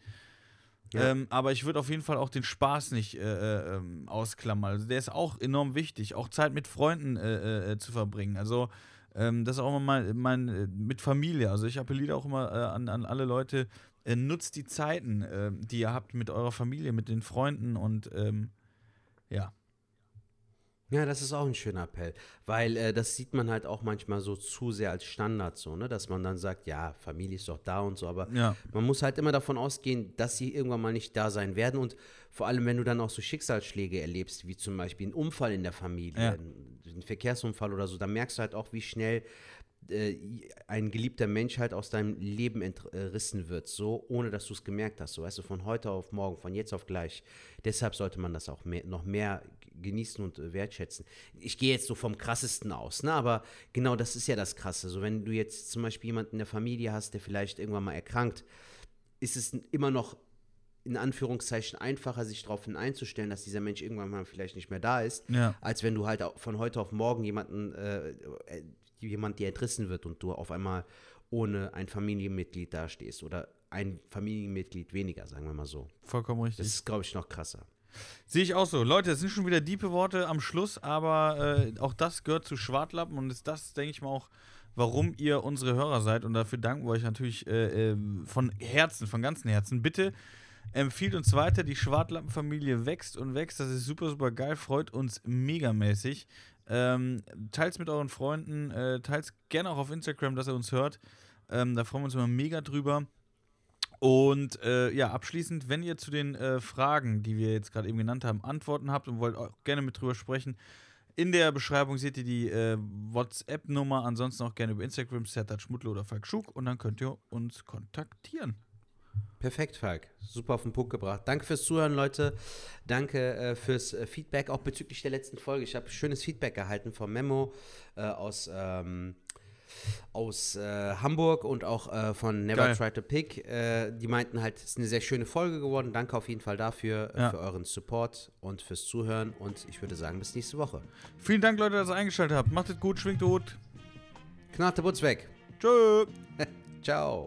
Ähm, aber ich würde auf jeden Fall auch den Spaß nicht äh, äh, ähm, ausklammern. Also der ist auch enorm wichtig, auch Zeit mit Freunden äh, äh, zu verbringen. Also ähm, das ist auch immer mein, mein äh, mit Familie. Also ich appelliere auch immer äh, an, an alle Leute, äh, nutzt die Zeiten, äh, die ihr habt mit eurer Familie, mit den Freunden und ähm, ja. Ja, das ist auch ein schöner Appell, weil äh, das sieht man halt auch manchmal so zu sehr als Standard so, ne, dass man dann sagt, ja, Familie ist doch da und so, aber Ja. man muss halt immer davon ausgehen, dass sie irgendwann mal nicht da sein werden und vor allem, wenn du dann auch so Schicksalsschläge erlebst, wie zum Beispiel einen Unfall in der Familie, Ja. ein, ein Verkehrsunfall oder so, dann merkst du halt auch, wie schnell äh, ein geliebter Mensch halt aus deinem Leben entrissen wird, so, ohne dass du es gemerkt hast, so, weißt du, von heute auf morgen, von jetzt auf gleich. Deshalb sollte man das auch mehr, noch mehr genießen und äh, wertschätzen. Ich gehe jetzt so vom krassesten aus, ne, aber genau das ist ja das Krasse. So, wenn du jetzt zum Beispiel jemanden in der Familie hast, der vielleicht irgendwann mal erkrankt, ist es immer noch in Anführungszeichen einfacher, sich darauf einzustellen, dass dieser Mensch irgendwann mal vielleicht nicht mehr da ist, Ja. als wenn du halt von heute auf morgen jemanden, äh, äh, jemand dir entrissen wird und du auf einmal ohne ein Familienmitglied dastehst oder ein Familienmitglied weniger, sagen wir mal so. Vollkommen richtig. Das ist, glaube ich, noch krasser. Sehe ich auch so. Leute, es sind schon wieder diepe Worte am Schluss, aber äh, auch das gehört zu Schwartlappen und ist das, denke ich mal, auch, warum ihr unsere Hörer seid. Und dafür danken wir euch natürlich äh, ähm, von Herzen, von ganzem Herzen. Bitte empfiehlt uns weiter. Die Schwartlappenfamilie wächst und wächst. Das ist super, super geil. Freut uns megamäßig. Ähm, teils mit euren Freunden, äh, teils gerne auch auf Instagram, dass ihr uns hört. Ähm, da freuen wir uns immer mega drüber. Und äh, ja, abschließend, wenn ihr zu den äh, Fragen, die wir jetzt gerade eben genannt haben, Antworten habt und wollt auch gerne mit drüber sprechen, in der Beschreibung seht ihr die äh, WhatsApp-Nummer, ansonsten auch gerne über Instagram, Sertat Schmutle oder Falk Schuk und dann könnt ihr uns kontaktieren. Perfekt, Falk. Super auf den Punkt gebracht. Danke fürs Zuhören, Leute. Danke äh, fürs äh, Feedback, auch bezüglich der letzten Folge. Ich habe schönes Feedback erhalten vom Memo äh, aus, ähm, aus äh, Hamburg und auch äh, von Never Geil. Try to Pick. Äh, die meinten halt, es ist eine sehr schöne Folge geworden. Danke auf jeden Fall dafür, äh, Ja. für euren Support und fürs Zuhören. Und ich würde sagen, bis nächste Woche. Vielen Dank, Leute, dass ihr eingeschaltet habt. Macht es gut, schwingt gut. Knarte Butz weg. Tschö. Ciao.